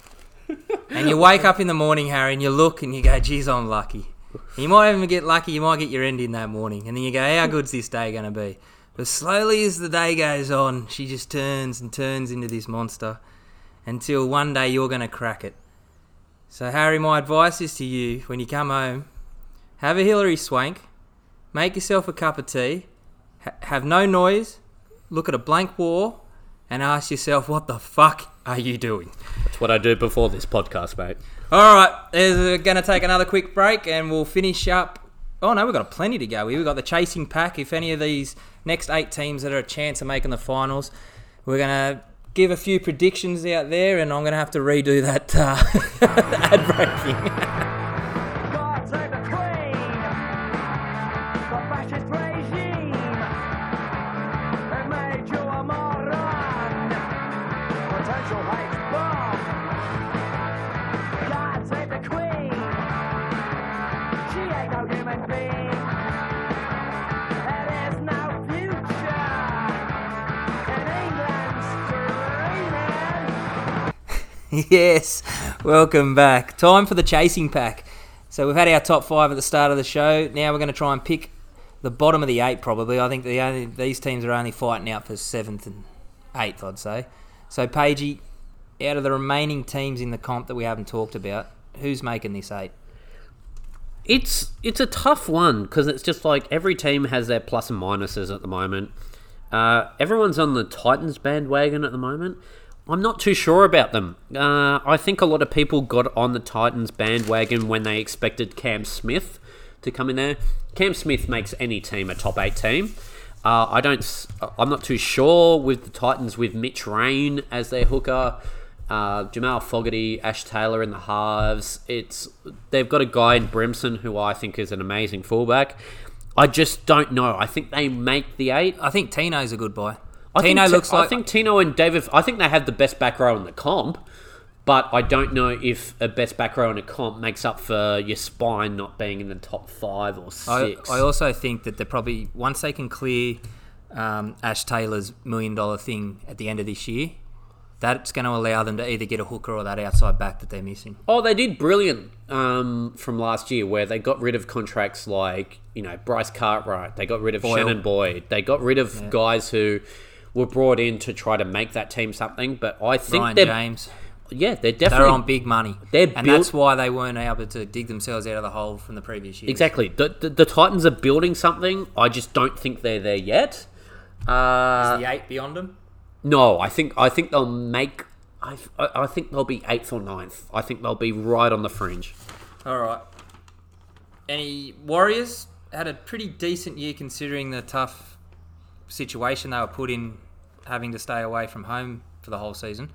A: and you wake up in the morning, Harry, and you look and you go, "Geez, I'm lucky." You might even get lucky. You might get your end in that morning, and then you go, "How good's this day going to be?" But slowly, as the day goes on, she just turns and turns into this monster, until one day you're going to crack it. So, Harry, my advice is to you: when you come home, have a Hillary Swank, make yourself a cup of tea, ha- have no noise, look at a blank wall, and ask yourself, what the fuck are you doing?
C: That's what I do before this podcast, mate.
A: All right, we're going to take another quick break and we'll finish up. Oh no, we've got plenty to go. We've got the chasing pack. If any of these next eight teams that are a chance of making the finals, we're going to give a few predictions out there, and I'm going to have to redo that uh, ad breaking. yes, welcome back. Time for the chasing pack. So we've had our top five at the start of the show. Now we're going to try and pick the bottom of the eight. Probably, I think the only, these teams are only fighting out for seventh and eighth. I'd say. So Pagey, out of the remaining teams in the comp that we haven't talked about, who's making this eight?
C: It's it's a tough one because it's just like every team has their plus and minuses at the moment. Uh, everyone's on the Titans bandwagon at the moment. I'm not too sure about them. Uh, I think a lot of people got on the Titans bandwagon when they expected Cam Smith to come in there. Cam Smith makes any team a top eight team. Uh, I don't. I'm not too sure with the Titans with Mitch Rein as their hooker. Uh, Jamal Fogarty, Ash Taylor in the halves. It's they've got a guy in Brimson who I think is an amazing fullback. I just don't know. I think they make the eight.
A: I think Tino's a good buy.
C: I
A: Tino
C: think,
A: looks
C: I
A: like-
C: think Tino and David. I think they have the best back row in the comp, but I don't know if a best back row in a comp makes up for your spine not being in the top five or
A: I,
C: six.
A: I also think that they're probably once they can clear um, Ash Taylor's million dollar thing at the end of this year, that's going to allow them to either get a hooker or that outside back that they're missing.
C: Oh, they did brilliant um, from last year, where they got rid of contracts like you know Bryce Cartwright, they got rid of
A: Boyle.
C: Shannon Boyd, they got rid of guys who were brought in to try to make that team something. But I think
A: Ryan
C: they're
A: James,
C: yeah, they're
A: they're
C: definitely
A: on big money,
C: They're
A: and
C: built-
A: that's why they weren't able to dig themselves out of the hole from the previous year.
C: exactly. The, the, the Titans are building something. I just don't think they're there yet. Uh,
A: the eight beyond them.
C: No, I think I think they'll make. I I think they'll be eighth or ninth. I think they'll be right on the fringe.
A: All right. Any Warriors had a pretty decent year considering the tough situation they were put in, having to stay away from home for the whole season.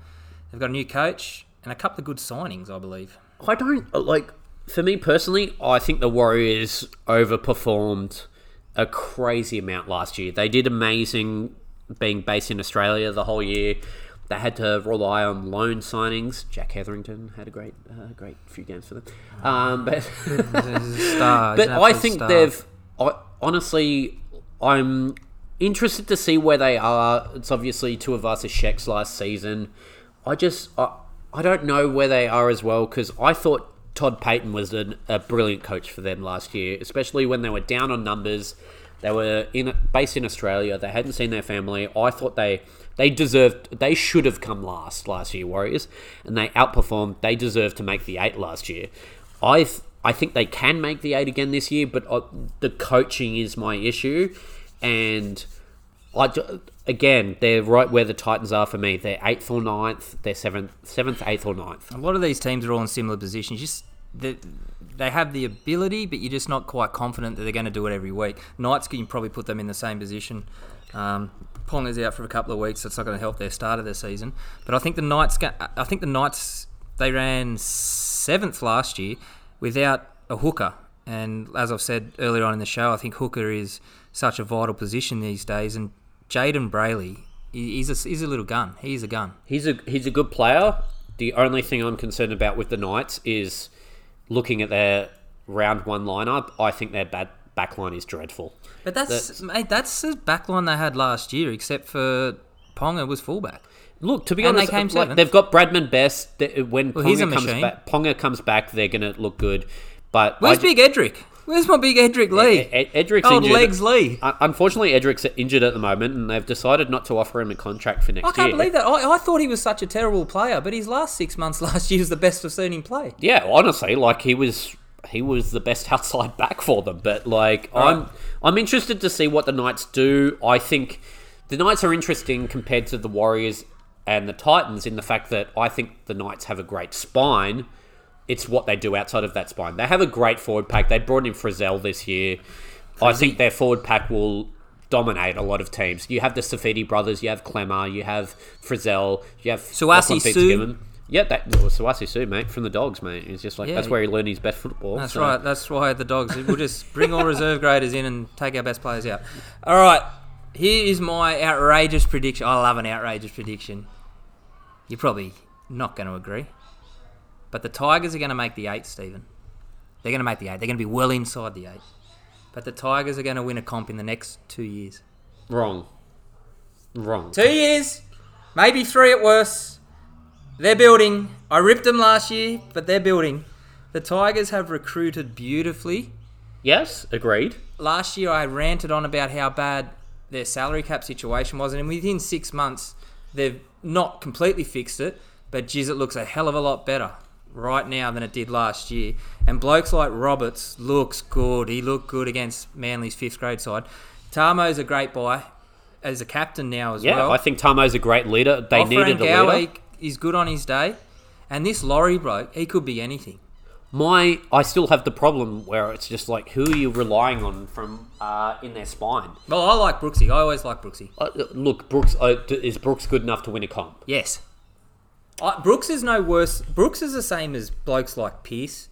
A: They've got a new coach and a couple of good signings, I believe.
C: I don't like. For me personally, I think the Warriors overperformed a crazy amount last year. They did amazing being based in Australia the whole year. They had to rely on loan signings. Jack Hetherington had a great, uh, great few games for them. Um, but. But I think
A: star.
C: they've. I, honestly, I'm interested to see where they are. It's obviously two of us as Sheks last season. I just I, I don't know where they are as well because I thought Todd Payten was an, a brilliant coach for them last year, especially when they were down on numbers. They were in based in Australia. They hadn't seen their family. I thought they they deserved. They should have come last last year, Warriors, and they outperformed. They deserved to make the eight last year. I I think they can make the eight again this year, but uh, the coaching is my issue, and I again they're right where the Titans are for me. They're eighth or ninth. They're seventh, seventh, eighth or ninth.
A: A lot of these teams are all in similar positions. Just they, have the ability, but you're just not quite confident that they're going to do it every week. Knights can probably put them in the same position. Um, Ponga's out for a couple of weeks, so it's not going to help their start of their season. But I think the Knights, I think the Knights, they ran seventh last year without a hooker. And as I've said earlier on in the show, I think hooker is such a vital position these days. And Jayden Brailey, he- he's a, he's a little gun. He's a gun.
C: He's a he's a good player. The only thing I'm concerned about with the Knights is looking at their round one lineup. I think their bad back line is dreadful.
A: But that's,
C: That's-
A: mate, that's the backline they had last year, except for Ponga was fullback.
C: Look, to be
A: And they
C: honest,
A: came
C: like,
A: seventh.
C: they've got Bradman Best. When
A: Well,
C: Ponga comes
A: machine.
C: back, Ponga comes back, they're going to look good. But
A: Where's
C: I,
A: Big Edrick? Where's my Big Edrick Lee?
C: Ed- Ed- Edrick's
A: Old
C: injured.
A: legs Lee.
C: Un- Unfortunately, Edrick's injured at the moment, and they've decided not to offer him a contract for next year.
A: I can't
C: year.
A: believe that. I, I thought he was such a terrible player, but his last six months last year was the best I've seen him play.
C: Yeah, honestly, like he was he was the best outside back for them. But like I'm I'm interested to see what the Knights do. I think the Knights are interesting compared to the Warriors and the Titans in the fact that I think the Knights have a great spine. It's what they do outside of that spine. They have a great forward pack. They brought in Frizell this year. I think their forward pack will dominate a lot of teams. You have the Saifiti brothers, you have Klemmer, you have Frizell, you have
A: Sauaso
C: Lachlan
A: Su.
C: Fitzgibbon. Yeah, that well, Sauaso Sue, mate, from the Dogs, mate. He's just like
A: Yeah.
C: that's where he learned his best football.
A: That's
C: so-
A: right. That's why the dogs. We'll just bring all reserve graders in and take our best players out. All right. Here is my outrageous prediction. I love an outrageous prediction. You're probably not going to agree, but the Tigers are going to make the eight, Stephen. They're going to make the eight. They're going to be well inside the eight. But the Tigers are going to win a comp in the next two years.
C: Wrong. Wrong.
A: Two years, maybe three at worst. They're building. I ripped them last year, but they're building. The Tigers have recruited beautifully.
C: Yes, agreed.
A: last year I ranted on about how bad their salary cap situation was, and within six months they've not completely fixed it, but geez, it looks a hell of a lot better right now than it did last year. And blokes like Roberts looks good. He looked good against Manly's fifth grade side. Tamou's a great buy as a captain now as
C: Yeah,
A: well.
C: I think Tamou's a great leader. They needed a
A: Gowie
C: leader.
A: is good on his day, and this Laurie bloke, he could be anything.
C: My, I still have the problem where it's just like, who are you relying on from uh, in their spine?
A: Well, I like Brooksy. I always like Brooksy.
C: Uh, look, Brooks uh, is Brooks good enough to win a comp?
A: Yes. Uh, Brooks is no worse. Brooks is the same as blokes like Pearce.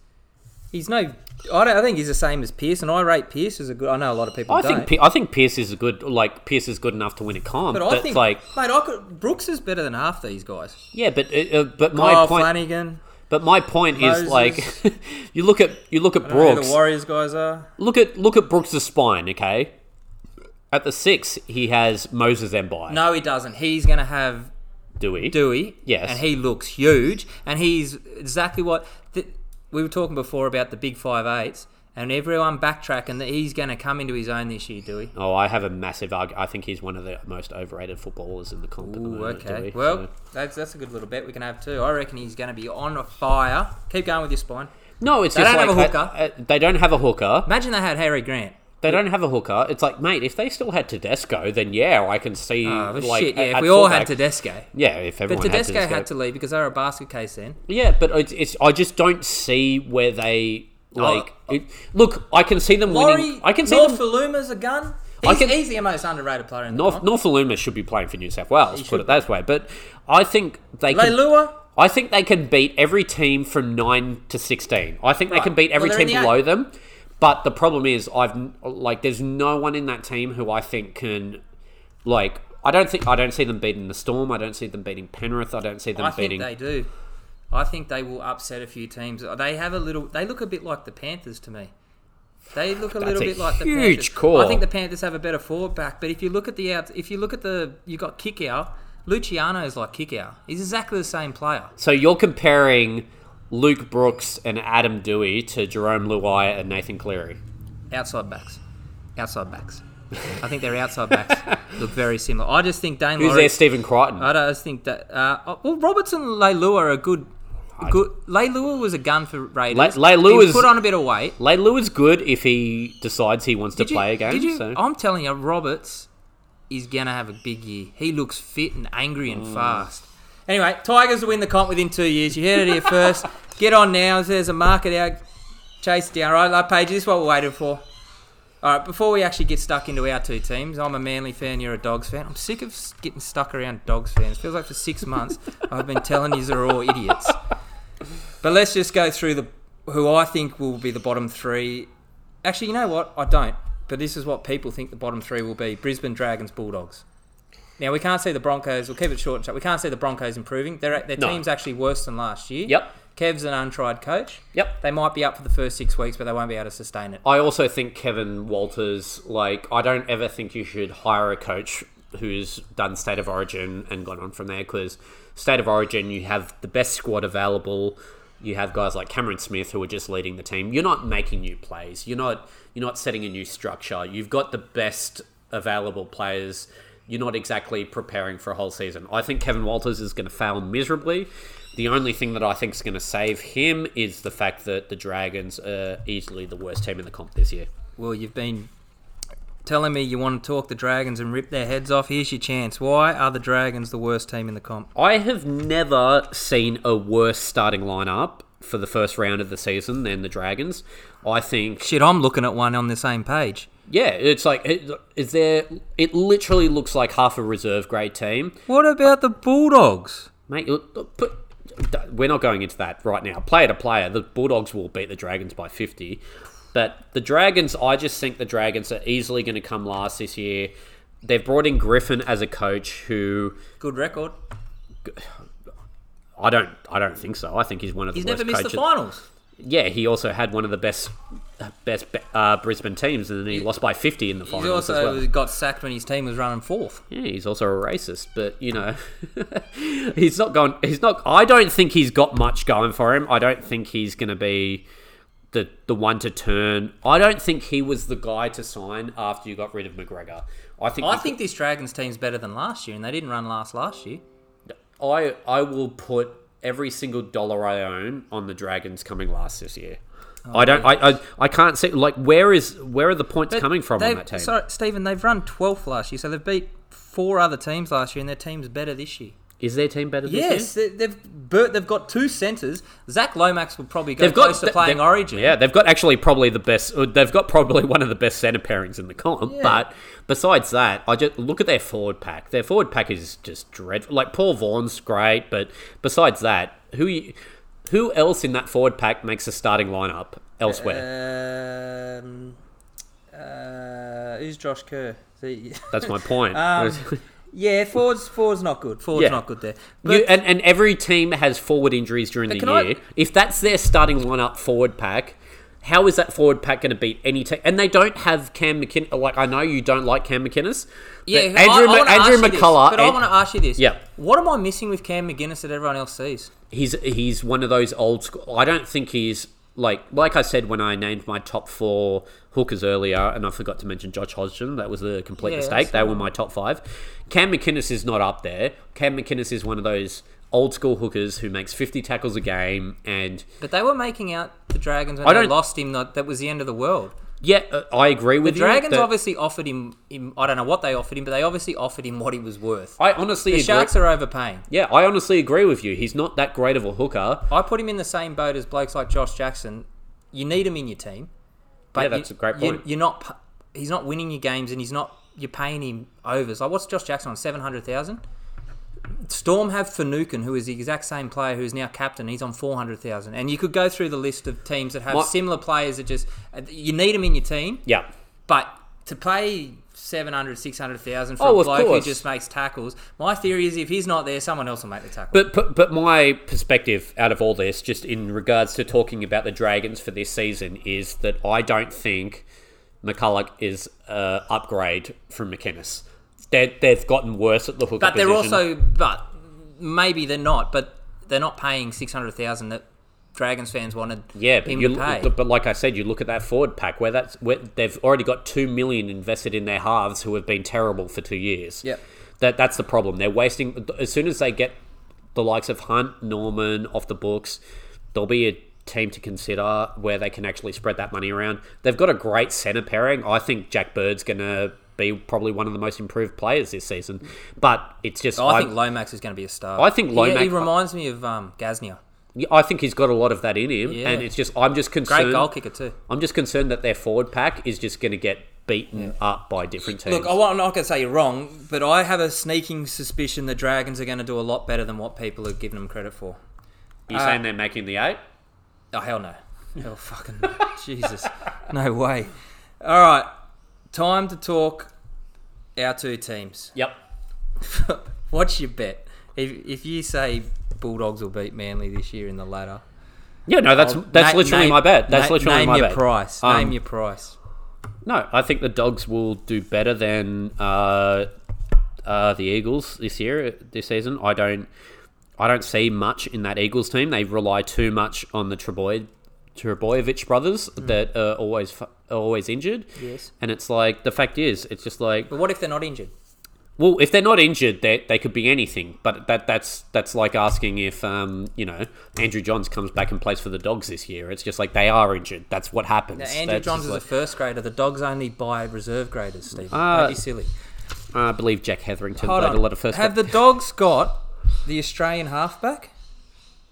A: He's no. I, don't, I think he's the same as Pearce, and I rate Pearce as a good. I know a lot of people
C: I
A: don't.
C: think I think Pearce is a good like Pearce is good enough to win a comp.
A: but
C: But,
A: I think,
C: like
A: mate, I could, Brooks is better than half these guys.
C: yeah, but uh, uh, but my
A: Kyle
C: point
A: Flanagan.
C: but my point is like you look at you look at
A: I don't know who
C: Brooks.
A: the Warriors guys are.
C: Look at look at Brooks' spine. Okay, at the six he has Moses Mbye.
A: No, he doesn't. He's going to have
C: Doueihi.
A: Doueihi.
C: Yes.
A: And he looks huge. And he's exactly what. Th- we were talking before about the big five eights, and everyone backtracking that he's going to come into his own this year, Doueihi.
C: Oh, I have a massive argument. I think he's one of the most overrated footballers in the comp.
A: Ooh,
C: moment,
A: okay.
C: Doueihi,
A: Well,
C: so-
A: that's that's a good little bet we can have too. I reckon he's going to be on fire. Keep going with your spine.
C: no, it's
A: They
C: just
A: don't have a hooker.
C: uh, they don't have a hooker.
A: Imagine they had Harry Grant.
C: They don't have a hooker. It's like, mate, if they still had Tedesco, then yeah, I can see.
A: Oh,
C: like,
A: shit, yeah. If we all had Tedesco.
C: Yeah, if
A: But
C: everyone
A: Tedesco
C: had Tedesco.
A: had to leave because they were a basket case then.
C: Yeah, but it's, it's I just don't see where they oh, like.
A: Oh.
C: it, look, I can see them
A: Laurie,
C: winning. I can see
A: North
C: them.
A: Luma's a gun.
C: I
A: He's,
C: can-
A: he's the most underrated player in the
C: North. North Luma should be playing for New South Wales. Put it that way, but I think they can. I think they can beat every team from nine to sixteen. I think they can beat every
A: Well,
C: team below
A: eight.
C: them. But the problem is, I've like, there's no one in that team who I think can, like, I don't think I don't see them beating the Storm. I don't see them beating Penrith. I don't see them
A: I think they do. I think they will upset a few teams. They have a little. They look a bit like the Panthers to me. They look a
C: That's
A: little
C: a
A: bit like the
C: huge
A: Panthers.
C: call.
A: I think the Panthers have a better forward back, but if you look at the out, if you look at the, you got Kikau. Luciano is like Kikau. He's exactly the same player.
C: So you're comparing Luke Brooks and Adam Doueihi to Jarome Luai and Nathan Cleary.
A: Outside backs, outside backs. I think their outside backs look very similar. I just think Daine
C: Who's
A: Laurie.
C: there? Stephen Crichton.
A: I don't think that. Uh, oh, well, Robertson and Leilua are a good. Good. Leilua was a gun for Raiders.
C: Le- Leilua's-
A: He put on a bit of weight.
C: Leilua is good if he decides he wants to
A: you-
C: play a game.
A: did you-
C: so.
A: I'm telling you, Roberts is gonna have a big year. He looks fit and angry and fast. Anyway, Tigers will win the comp within two years. You heard it here first. Get on now. There's a market out. Chase down. Right, that page. This is what we're waiting for. All right, before we actually get stuck into our two teams, I'm a Manly fan. You're a Dogs fan. I'm sick of getting stuck around Dogs fans. Feels like for six months I've been telling you they're all idiots. But let's just go through the who I think will be the bottom three. Actually, you know what? I don't. But this is what people think the bottom three will be: Brisbane Dragons, Bulldogs. Now we can't see the Broncos. We'll keep it short and sharp. We can't see the Broncos improving. Their their
C: No.
A: team's actually worse than last year.
C: Yep.
A: Kev's an untried coach.
C: Yep.
A: They might be up for the first six weeks, but they won't be able to sustain it.
C: I also think Kevin Walters, like, I don't ever think you should hire a coach who's done State of Origin and gone on from there because State of Origin, you have the best squad available. You have guys like Cameron Smith who are just leading the team. You're not making new plays. You're not you're not setting a new structure. You've got the best available players. You're not exactly preparing for a whole season. I think Kevin Walters is going to fail miserably. The only thing that I think is going to save him is the fact that the Dragons are easily the worst team in the comp this year.
A: Well, you've been telling me you want to talk the Dragons and rip their heads off. Here's your chance. Why are the Dragons the worst team in the comp?
C: I have never seen a worse starting lineup for the first round of the season than the Dragons. I think,
A: Shit, I'm looking at one on the same page.
C: Yeah, it's like, it, is there? It literally looks like half a reserve grade team,
A: What about the Bulldogs?
C: mate. But we're not going into that right now. Player to player, the Bulldogs will beat the Dragons by fifty. But the Dragons, I just think the Dragons are easily going to come last this year. They've brought in Griffin as a coach who
A: Good record.
C: I don't I don't think so. I think he's one of the
A: He's
C: worst
A: never missed
C: coaches.
A: the finals.
C: Yeah, he also had one of the best best uh, Brisbane teams, and then he lost by fifty in the finals
A: also
C: as well.
A: got sacked when his team was running fourth.
C: Yeah, he's also a racist, but you know, he's not going. He's not. I don't think he's got much going for him. I don't think he's going to be the the one to turn. I don't think he was the guy to sign after you got rid of McGregor. I think.
A: I think this Dragons team's better than last year, and they didn't run last last year.
C: I I will put every single dollar I own on the Dragons coming last this year.
A: Oh,
C: I don't. I, I I can't see like where is where are the points
A: But
C: coming from on that team?
A: Sorry, Stephen, they've run 12th last year, so they've beat four other teams last year, and their team's better this year.
C: Is their team better this
A: Yes,
C: year?
A: they- they've Bert, they've got two centres. Zac Lomax will probably go
C: They've got
A: close to playing
C: they-
A: Origin.
C: Yeah, they've got actually probably the best. uh, They've got probably one of the best centre pairings in the comp.
A: Yeah.
C: But besides that, I just look at their forward pack. Their forward pack is just dreadful. Like Paul Vaughan's great, but besides that, who you, Who else in that forward pack makes a starting lineup elsewhere?
A: Um, uh, who's Josh Kerr? The-
C: That's my point.
A: Um, yeah, forwards, forwards not good. Forwards
C: Yeah.
A: not good there.
C: You- and, and every team has forward injuries during the
A: can I-
C: year. If that's their starting lineup forward pack, how is that forward pack going to beat any team? And they don't have Cam McInnes. Like I know you don't like Cam McInnes.
A: yeah,
C: Andrew,
A: I, I
C: Ma- Andrew
A: you this,
C: McCullough.
A: But I want to ask you this.
C: Yeah.
A: What am I missing with Cam McInnes that everyone else sees?
C: He's he's one of those old school. I don't think he's like like I said when I named my top four hookers earlier, and I forgot to mention Josh Hodgson. That was a complete
A: Yeah,
C: mistake. They were my top five. Cam McInnes is not up there. Cam McInnes is one of those old school hookers who makes fifty tackles a game and.
A: But they were making out the Dragons when
C: I
A: they lost him. That, that was the end of the world.
C: Yeah, uh, I agree
A: The
C: with you.
A: The Dragons
C: that-
A: obviously offered him, him. I don't know what they offered him, but they obviously offered him what he was worth.
C: I honestly
A: the
C: agree.
A: Sharks are overpaying.
C: Yeah, I honestly agree with you. He's not that great of a hooker.
A: I put him in the same boat as blokes like Josh Jackson. You need him in your team, but
C: Yeah, that's
A: you,
C: a great
A: you-
C: point.
A: You're not. p- He's not winning your games, and he's not. You're paying him overs. Like what's Josh Jackson on seven hundred thousand? Storm have Finucane, who is the exact same player who is now captain. He's on four hundred thousand, and you could go through the list of teams that have
C: My-
A: similar players that just you need them in your team.
C: Yeah.
A: But to pay 700, 600,000 for
C: Oh,
A: a bloke
C: course.
A: who just makes tackles, my theory is if he's not there, someone else will make the tackle.
C: But, but but my perspective out of all this, just in regards to talking about the Dragons for this season, is that I don't think McCullough is an upgrade from McInnes. They're, they've gotten worse at the hooker
A: But they're
C: position.
A: also, but maybe they're not, but they're not paying 600,000 that Dragons fans wanted
C: yeah, but you
A: to pay.
C: but like I said, you look at that forward pack where that's where they've already got two million invested in their halves who have been terrible for two years.
A: Yep.
C: that that's the problem. They're wasting as soon as they get the likes of Hunt, Norman off the books, there'll be a team to consider where they can actually spread that money around. They've got a great centre pairing. I think Jack Bird's going to be probably one of the most improved players this season. But it's just
A: I think Lomax is going to be a star.
C: I think Lomax-
A: He, reminds me of um, Gasnier.
C: I think he's got a lot of that in him,
A: Yeah.
C: and it's just I'm just concerned.
A: Great goal kicker too.
C: I'm just concerned that their forward pack is just going to get beaten up by different teams.
A: Look, I I'm not going to say you're wrong, but I have a sneaking suspicion the Dragons are going to do a lot better than what people are giving them credit for.
C: you saying they're making the eight?
A: Oh hell no! Hell fucking no. Jesus, no way. All right, time to talk our two teams.
C: Yep.
A: What's your bet? If if you say Bulldogs will beat Manly this year in the ladder,
C: Yeah, no, that's that's
A: na-
C: literally
A: name-
C: my bet. That's
A: na-
C: literally
A: name
C: my
A: your
C: bet.
A: price.
C: Um,
A: name your price.
C: No, I think the Dogs will do better than uh, uh, the Eagles this year, this season. I don't, I don't see much in that Eagles team. They rely too much on the Treboy, Trbojevic brothers that are always fu- are always injured.
A: Yes.
C: and it's like the fact is, it's just like
A: But what if they're not injured?
C: Well, if they're not injured, they they could be anything. But that that's that's like asking if um you know Andrew Johns comes back and plays for the Dogs this year. It's just like they are injured. That's what happens.
A: Now, Andrew
C: That's
A: Johns is
C: like-
A: a first grader. The Dogs only buy reserve graders, Stephen.
C: Uh,
A: Don't be silly.
C: I believe Jack Hetherington
A: Hold
C: played
A: on.
C: a lot of first.
A: Have the Dogs got the Australian halfback?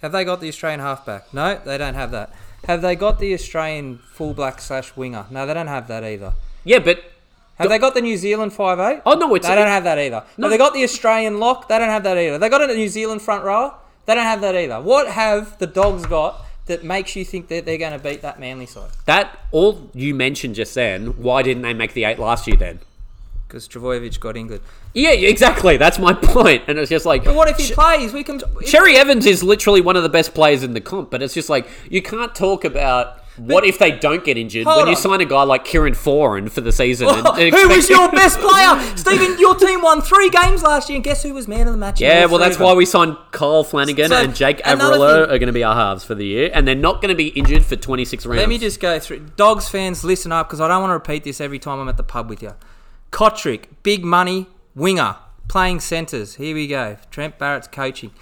A: Have they got the Australian halfback? No, they don't have that. Have they got the Australian fullback slash winger? No, they don't have that either.
C: yeah, but
A: Have they got the New Zealand five eight?
C: Oh, no, it's-
A: they don't have that either. Have they got the Australian lock? They don't have that either. They got a New Zealand front row? They don't have that either. What have the Dogs got that makes you think that they're going to beat that Manly side?
C: that all you mentioned just then. Why didn't they make the eight last year then?
A: Because Trbojevic got England.
C: Yeah, exactly. That's my point. And it's just like
A: But what if he plays? We can. if-
C: Cherry Evans is literally one of the best players in the comp, but it's just like you can't talk about what if they don't get injured when you
A: on.
C: sign a guy like Kieran Foran for the season. and- and
A: who was your best player? Stephen, your team won three games last year, and guess who was man of the match?
C: Yeah, well, that's why we signed Kyle Flanagan
A: So,
C: and Jake Averillo
A: thing-
C: are going to be our halves for the year, and they're not going to be injured for 26 rounds.
A: Let me just go through. Dogs fans, listen up because I don't want to repeat this every time I'm at the pub with you. Cotric, big money, winger, playing centres. Here we go. Trent Barrett's coaching.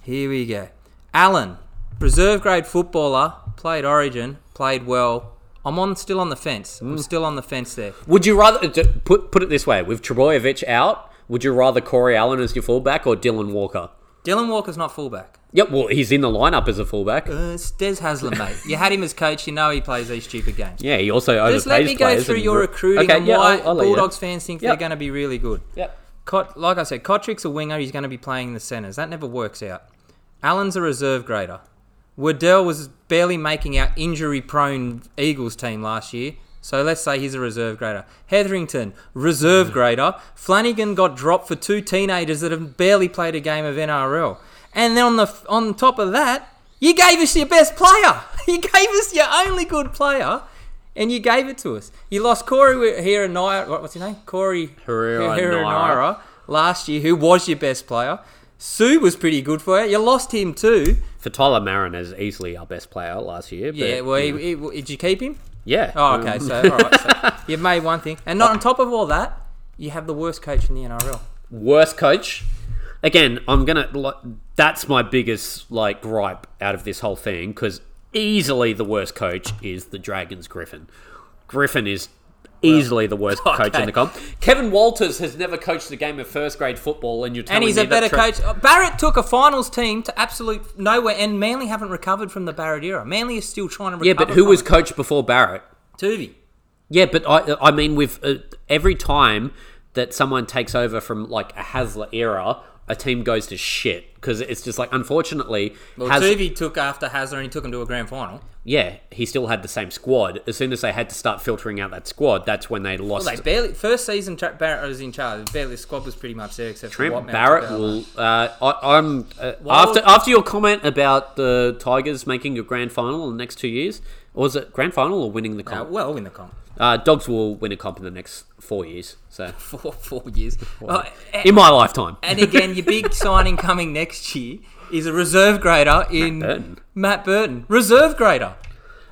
A: Here we go. Allen, reserve grade footballer, played Origin, played well. I'm on still on the fence.
C: Mm.
A: I'm still on the fence there.
C: Would you rather put put it this way? With Trbojevic out, would you rather Corey Allen as your fullback or Dylan Walker?
A: Dylan Walker's not fullback.
C: Yep, well, he's in the lineup as a fullback.
A: Uh, it's Des Hasler, mate. You had him as coach. You know he plays these stupid games.
C: Yeah, he also overpays
A: Just let me go through your
C: re-
A: recruiting
C: Okay,
A: and
C: yeah,
A: why
C: I'll- I'll.
A: Bulldogs fans think
C: Yep.
A: they're going to be really good.
C: Yep.
A: Cot, like I said, Cotric's a winger. He's going to be playing the centres. That never works out. Allen's a reserve grader. Waddell was barely making our injury-prone Eagles team last year. So let's say he's a reserve grader. Hetherington, reserve grader. Flanagan got dropped for two teenagers that have barely played a game of NRL. And then on the on top of that, you gave us your best player. You gave us your only good player, and you gave it to us. You lost Corey here and Naira. What, what's his name? Corey
C: Herrera
A: Herrera
C: Naira.
A: Last year, who was your best player. Sue was pretty good for you. You lost him too.
C: Faitala-Mariner as easily our best player last year. but-
A: Yeah. Well, he, he, did you keep him?
C: yeah.
A: Oh, okay. So, all right. So you've made one thing, and not on top of all that, you have the worst coach in the NRL.
C: worst coach. Again, I'm gonna. That's my biggest like gripe out of this whole thing because easily the worst coach is the Dragons Griffin. Griffin is easily the worst coach in the comp. Kevin Walters has never coached a game of first grade football, and you're telling
A: And he's
C: me
A: a better
C: Tra-
A: coach. Barrett took a finals team to absolute nowhere, and Manly haven't recovered from the Barrett era. Manly is still trying to recover.
C: Yeah, but who was
A: it.
C: coach before Barrett?
A: Toovey?
C: Yeah, but I, I mean, with uh, every time that someone takes over from like a Hasler era, a team goes to shit because it's just like, unfortunately,
A: Well,
C: Has-
A: Toovey took after Hasler and he took him to a grand final.
C: yeah, he still had the same squad. As soon as they had to start filtering out that squad, that's when they lost.
A: Well, they barely first season. Barrett was in charge. Barely the squad was pretty much there except for
C: Trent
A: Watmouth
C: Barrett will. Uh, I, I'm uh, after after your comment about the Tigers making a grand final in the next two years, or was it grand final or winning the
A: Uh,
C: comp?
A: well, in the comp
C: Uh, Dogs will win a comp in the next four years. So
A: for four years. Oh,
C: in my lifetime,
A: And again, your big signing coming next year is a reserve grader in
C: Burton.
A: Matt Burton. Reserve grader.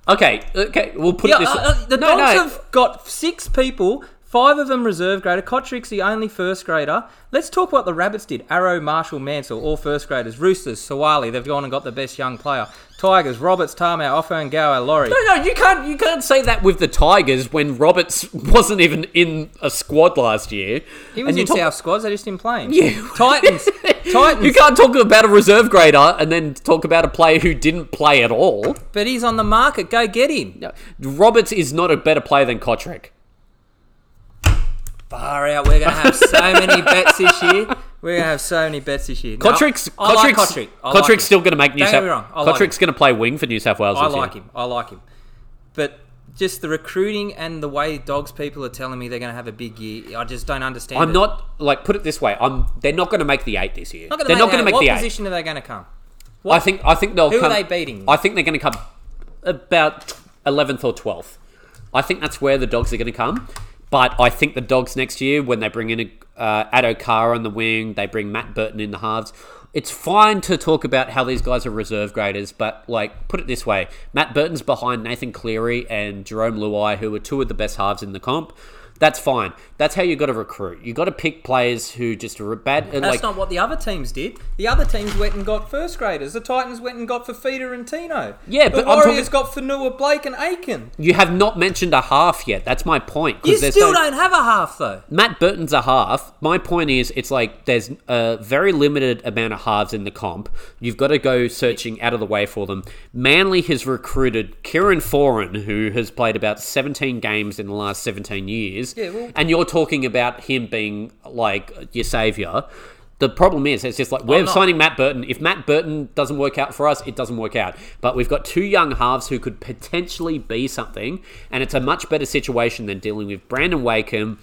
C: okay, okay, we'll put
A: Yeah,
C: it this.
A: uh, uh, the
C: no,
A: Dogs
C: no.
A: have got six people, five of them reserve grader. Cotric's the only first grader. Let's talk what the Rabbits did. Arrow, Marshall, Mansell, all first graders. Roosters, Suaalii, they've gone and got the best young player. Tigers, Roberts, Tamou, Offa and Gower, Laurie.
C: No, no, you can't. You can't say that with the Tigers when Roberts wasn't even in a squad last year.
A: He was
C: And
A: in
C: talk-
A: South squads, they just didn't play him.
C: Yeah.
A: Titans. Titans.
C: You can't talk about a reserve grader and then talk about a player who didn't play at all.
A: But he's on the market. Go get him.
C: No, Roberts is not a better player than Cotric.
A: Far out. We're going to have so many bets this year. We're going to have so many bets this year. No, Cotric's, like Cotric's, Cotric. Like
C: Cotric's
A: him.
C: still going to make New
A: Don't
C: South.
A: get me wrong, I like
C: going to play wing for New South Wales.
A: I like
C: year.
A: him. I like him. But just the recruiting and the way dogs people are telling me they're going to have a big year, I just don't understand.
C: I'm
A: it.
C: not like put it this way. I'm. They're not going to make the eight this year.
A: Not
C: they're not going to make
A: what
C: the eight.
A: position are they going to come?
C: I think. I think they'll.
A: Who are they beating?
C: I think they're going to come about eleventh or twelfth. I think that's where the dogs are going to come. But I think the dogs next year, when they bring in a uh, Addo Carr on the wing, they bring Matt Burton in the halves. It's fine to talk about how these guys are reserve graders, but like put it this way: Matt Burton's behind Nathan Cleary and Jarome Luai, who are two of the best halves in the comp. That's fine. That's how you got to recruit. You got to pick players who just are bad. and,
A: That's
C: like,
A: not what the other teams did. The other teams went and got first graders. The Titans went and got Fifita and Tino.
C: Yeah,
A: the
C: but I'm
A: Warriors
C: talking-
A: got Fonua, Blake, and Aiken.
C: you have not mentioned a half yet. That's my point.
A: You still
C: no-
A: don't have a half though.
C: Matt Burton's a half. My point is, it's like there's a very limited amount of halves in the comp. You've got to go searching out of the way for them. Manly has recruited Kieran Foran, who has played about 17 games in the last 17 years.
A: Yeah, well-
C: and you're talking about him being like your savior. The problem is, it's just like we're signing Matt Burton. If Matt Burton doesn't work out for us, it doesn't work out. But we've got two young halves who could potentially be something, and it's a much better situation than dealing with Brandon Wakeham,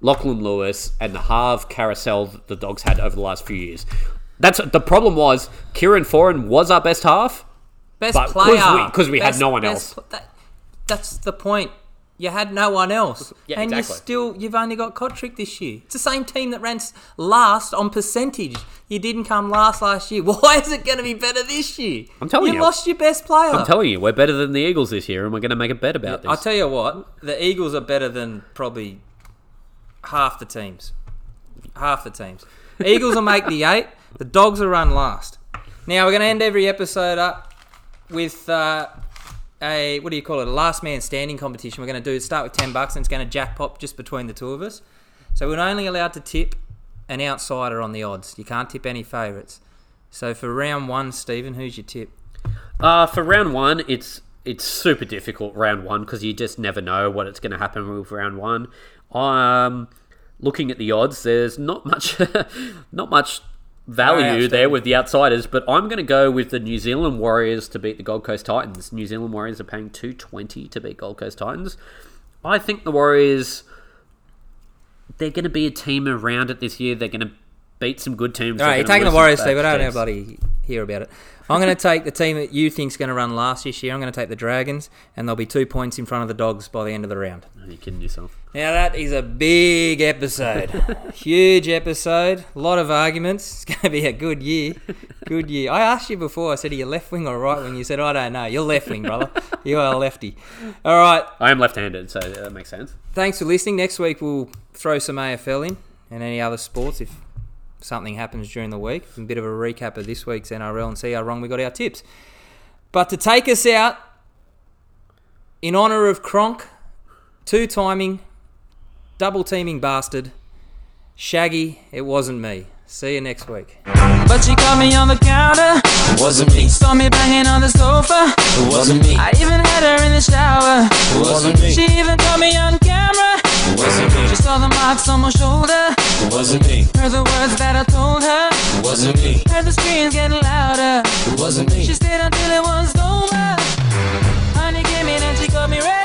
C: Lachlan Lewis, and the half carousel that the Dogs had over the last few years. That's the problem. Was Kieran Foran was our best half?
A: Best player.
C: we- 'cause we had no one else.
A: pl- that- that's the point. You had no one else,
C: Yeah,
A: and
C: exactly.
A: you still you've only got Cotric this year. It's the same team that ran s- last on percentage. You didn't come last last year. Why is it going to be better this year?
C: I'm telling you.
A: You lost your best player.
C: I'm telling you, we're better than the Eagles this year, and we're going to make a bet about this.
A: I tell you what, the Eagles are better than probably half the teams. Half the teams. Eagles will make the eight. The Dogs will run last. Now we're going to end every episode up with uh, a what do you call it? A last man standing competition. We're going to do start with ten bucks, and it's going to jackpot just between the two of us. So we're only allowed to tip an outsider on the odds. You can't tip any favourites. So for round one, Stephen, who's your tip?
C: Uh, for round one, it's it's super difficult round one because you just never know what it's going to happen with round one. Um, looking at the odds, there's not much, not much value there with the outsiders, but I'm going to go with the New Zealand Warriors to beat the Gold Coast Titans. New Zealand Warriors are paying 220 to beat Gold Coast Titans. I think the Warriors they're going to be a team around it this year. They're going to beat some good teams.
A: All right, you're taking the Warriors, Steve. I don't
C: teams.
A: nobody hear about it. I'm going to take the team that you think's going to run last this year. I'm going to take the Dragons, and they'll be two points in front of the Dogs by the end of the round.
C: Are you kidding yourself?
A: Now that is a big episode, huge episode, a lot of arguments. It's going to be a good year, good year. I asked you before. I said, "Are you left wing or right wing?" You said, "I don't know." You're left wing, brother. You are a lefty. All right.
C: I am left-handed, so that makes sense.
A: Thanks for listening. Next week we'll throw some AFL in and any other sports if something happens during the week. A bit of a recap of this week's NRL and see how wrong we got our tips. But to take us out, in honour of Cronk, two timing, double teaming bastard, Shaggy, it wasn't me. See you next week.
E: But she caught me on the counter.
B: It wasn't me,
E: Saw me banging on the sofa.
B: it wasn't me,
E: I even had her in the shower.
B: it wasn't me,
E: She even caught me on camera.
B: it wasn't me,
E: She saw the marks on my shoulder.
B: It wasn't me,
E: Heard the words that I told her.
B: it wasn't me,
E: Heard the screams getting louder.
B: it wasn't me.
E: She stayed until it was over. Honey came in and she got me red.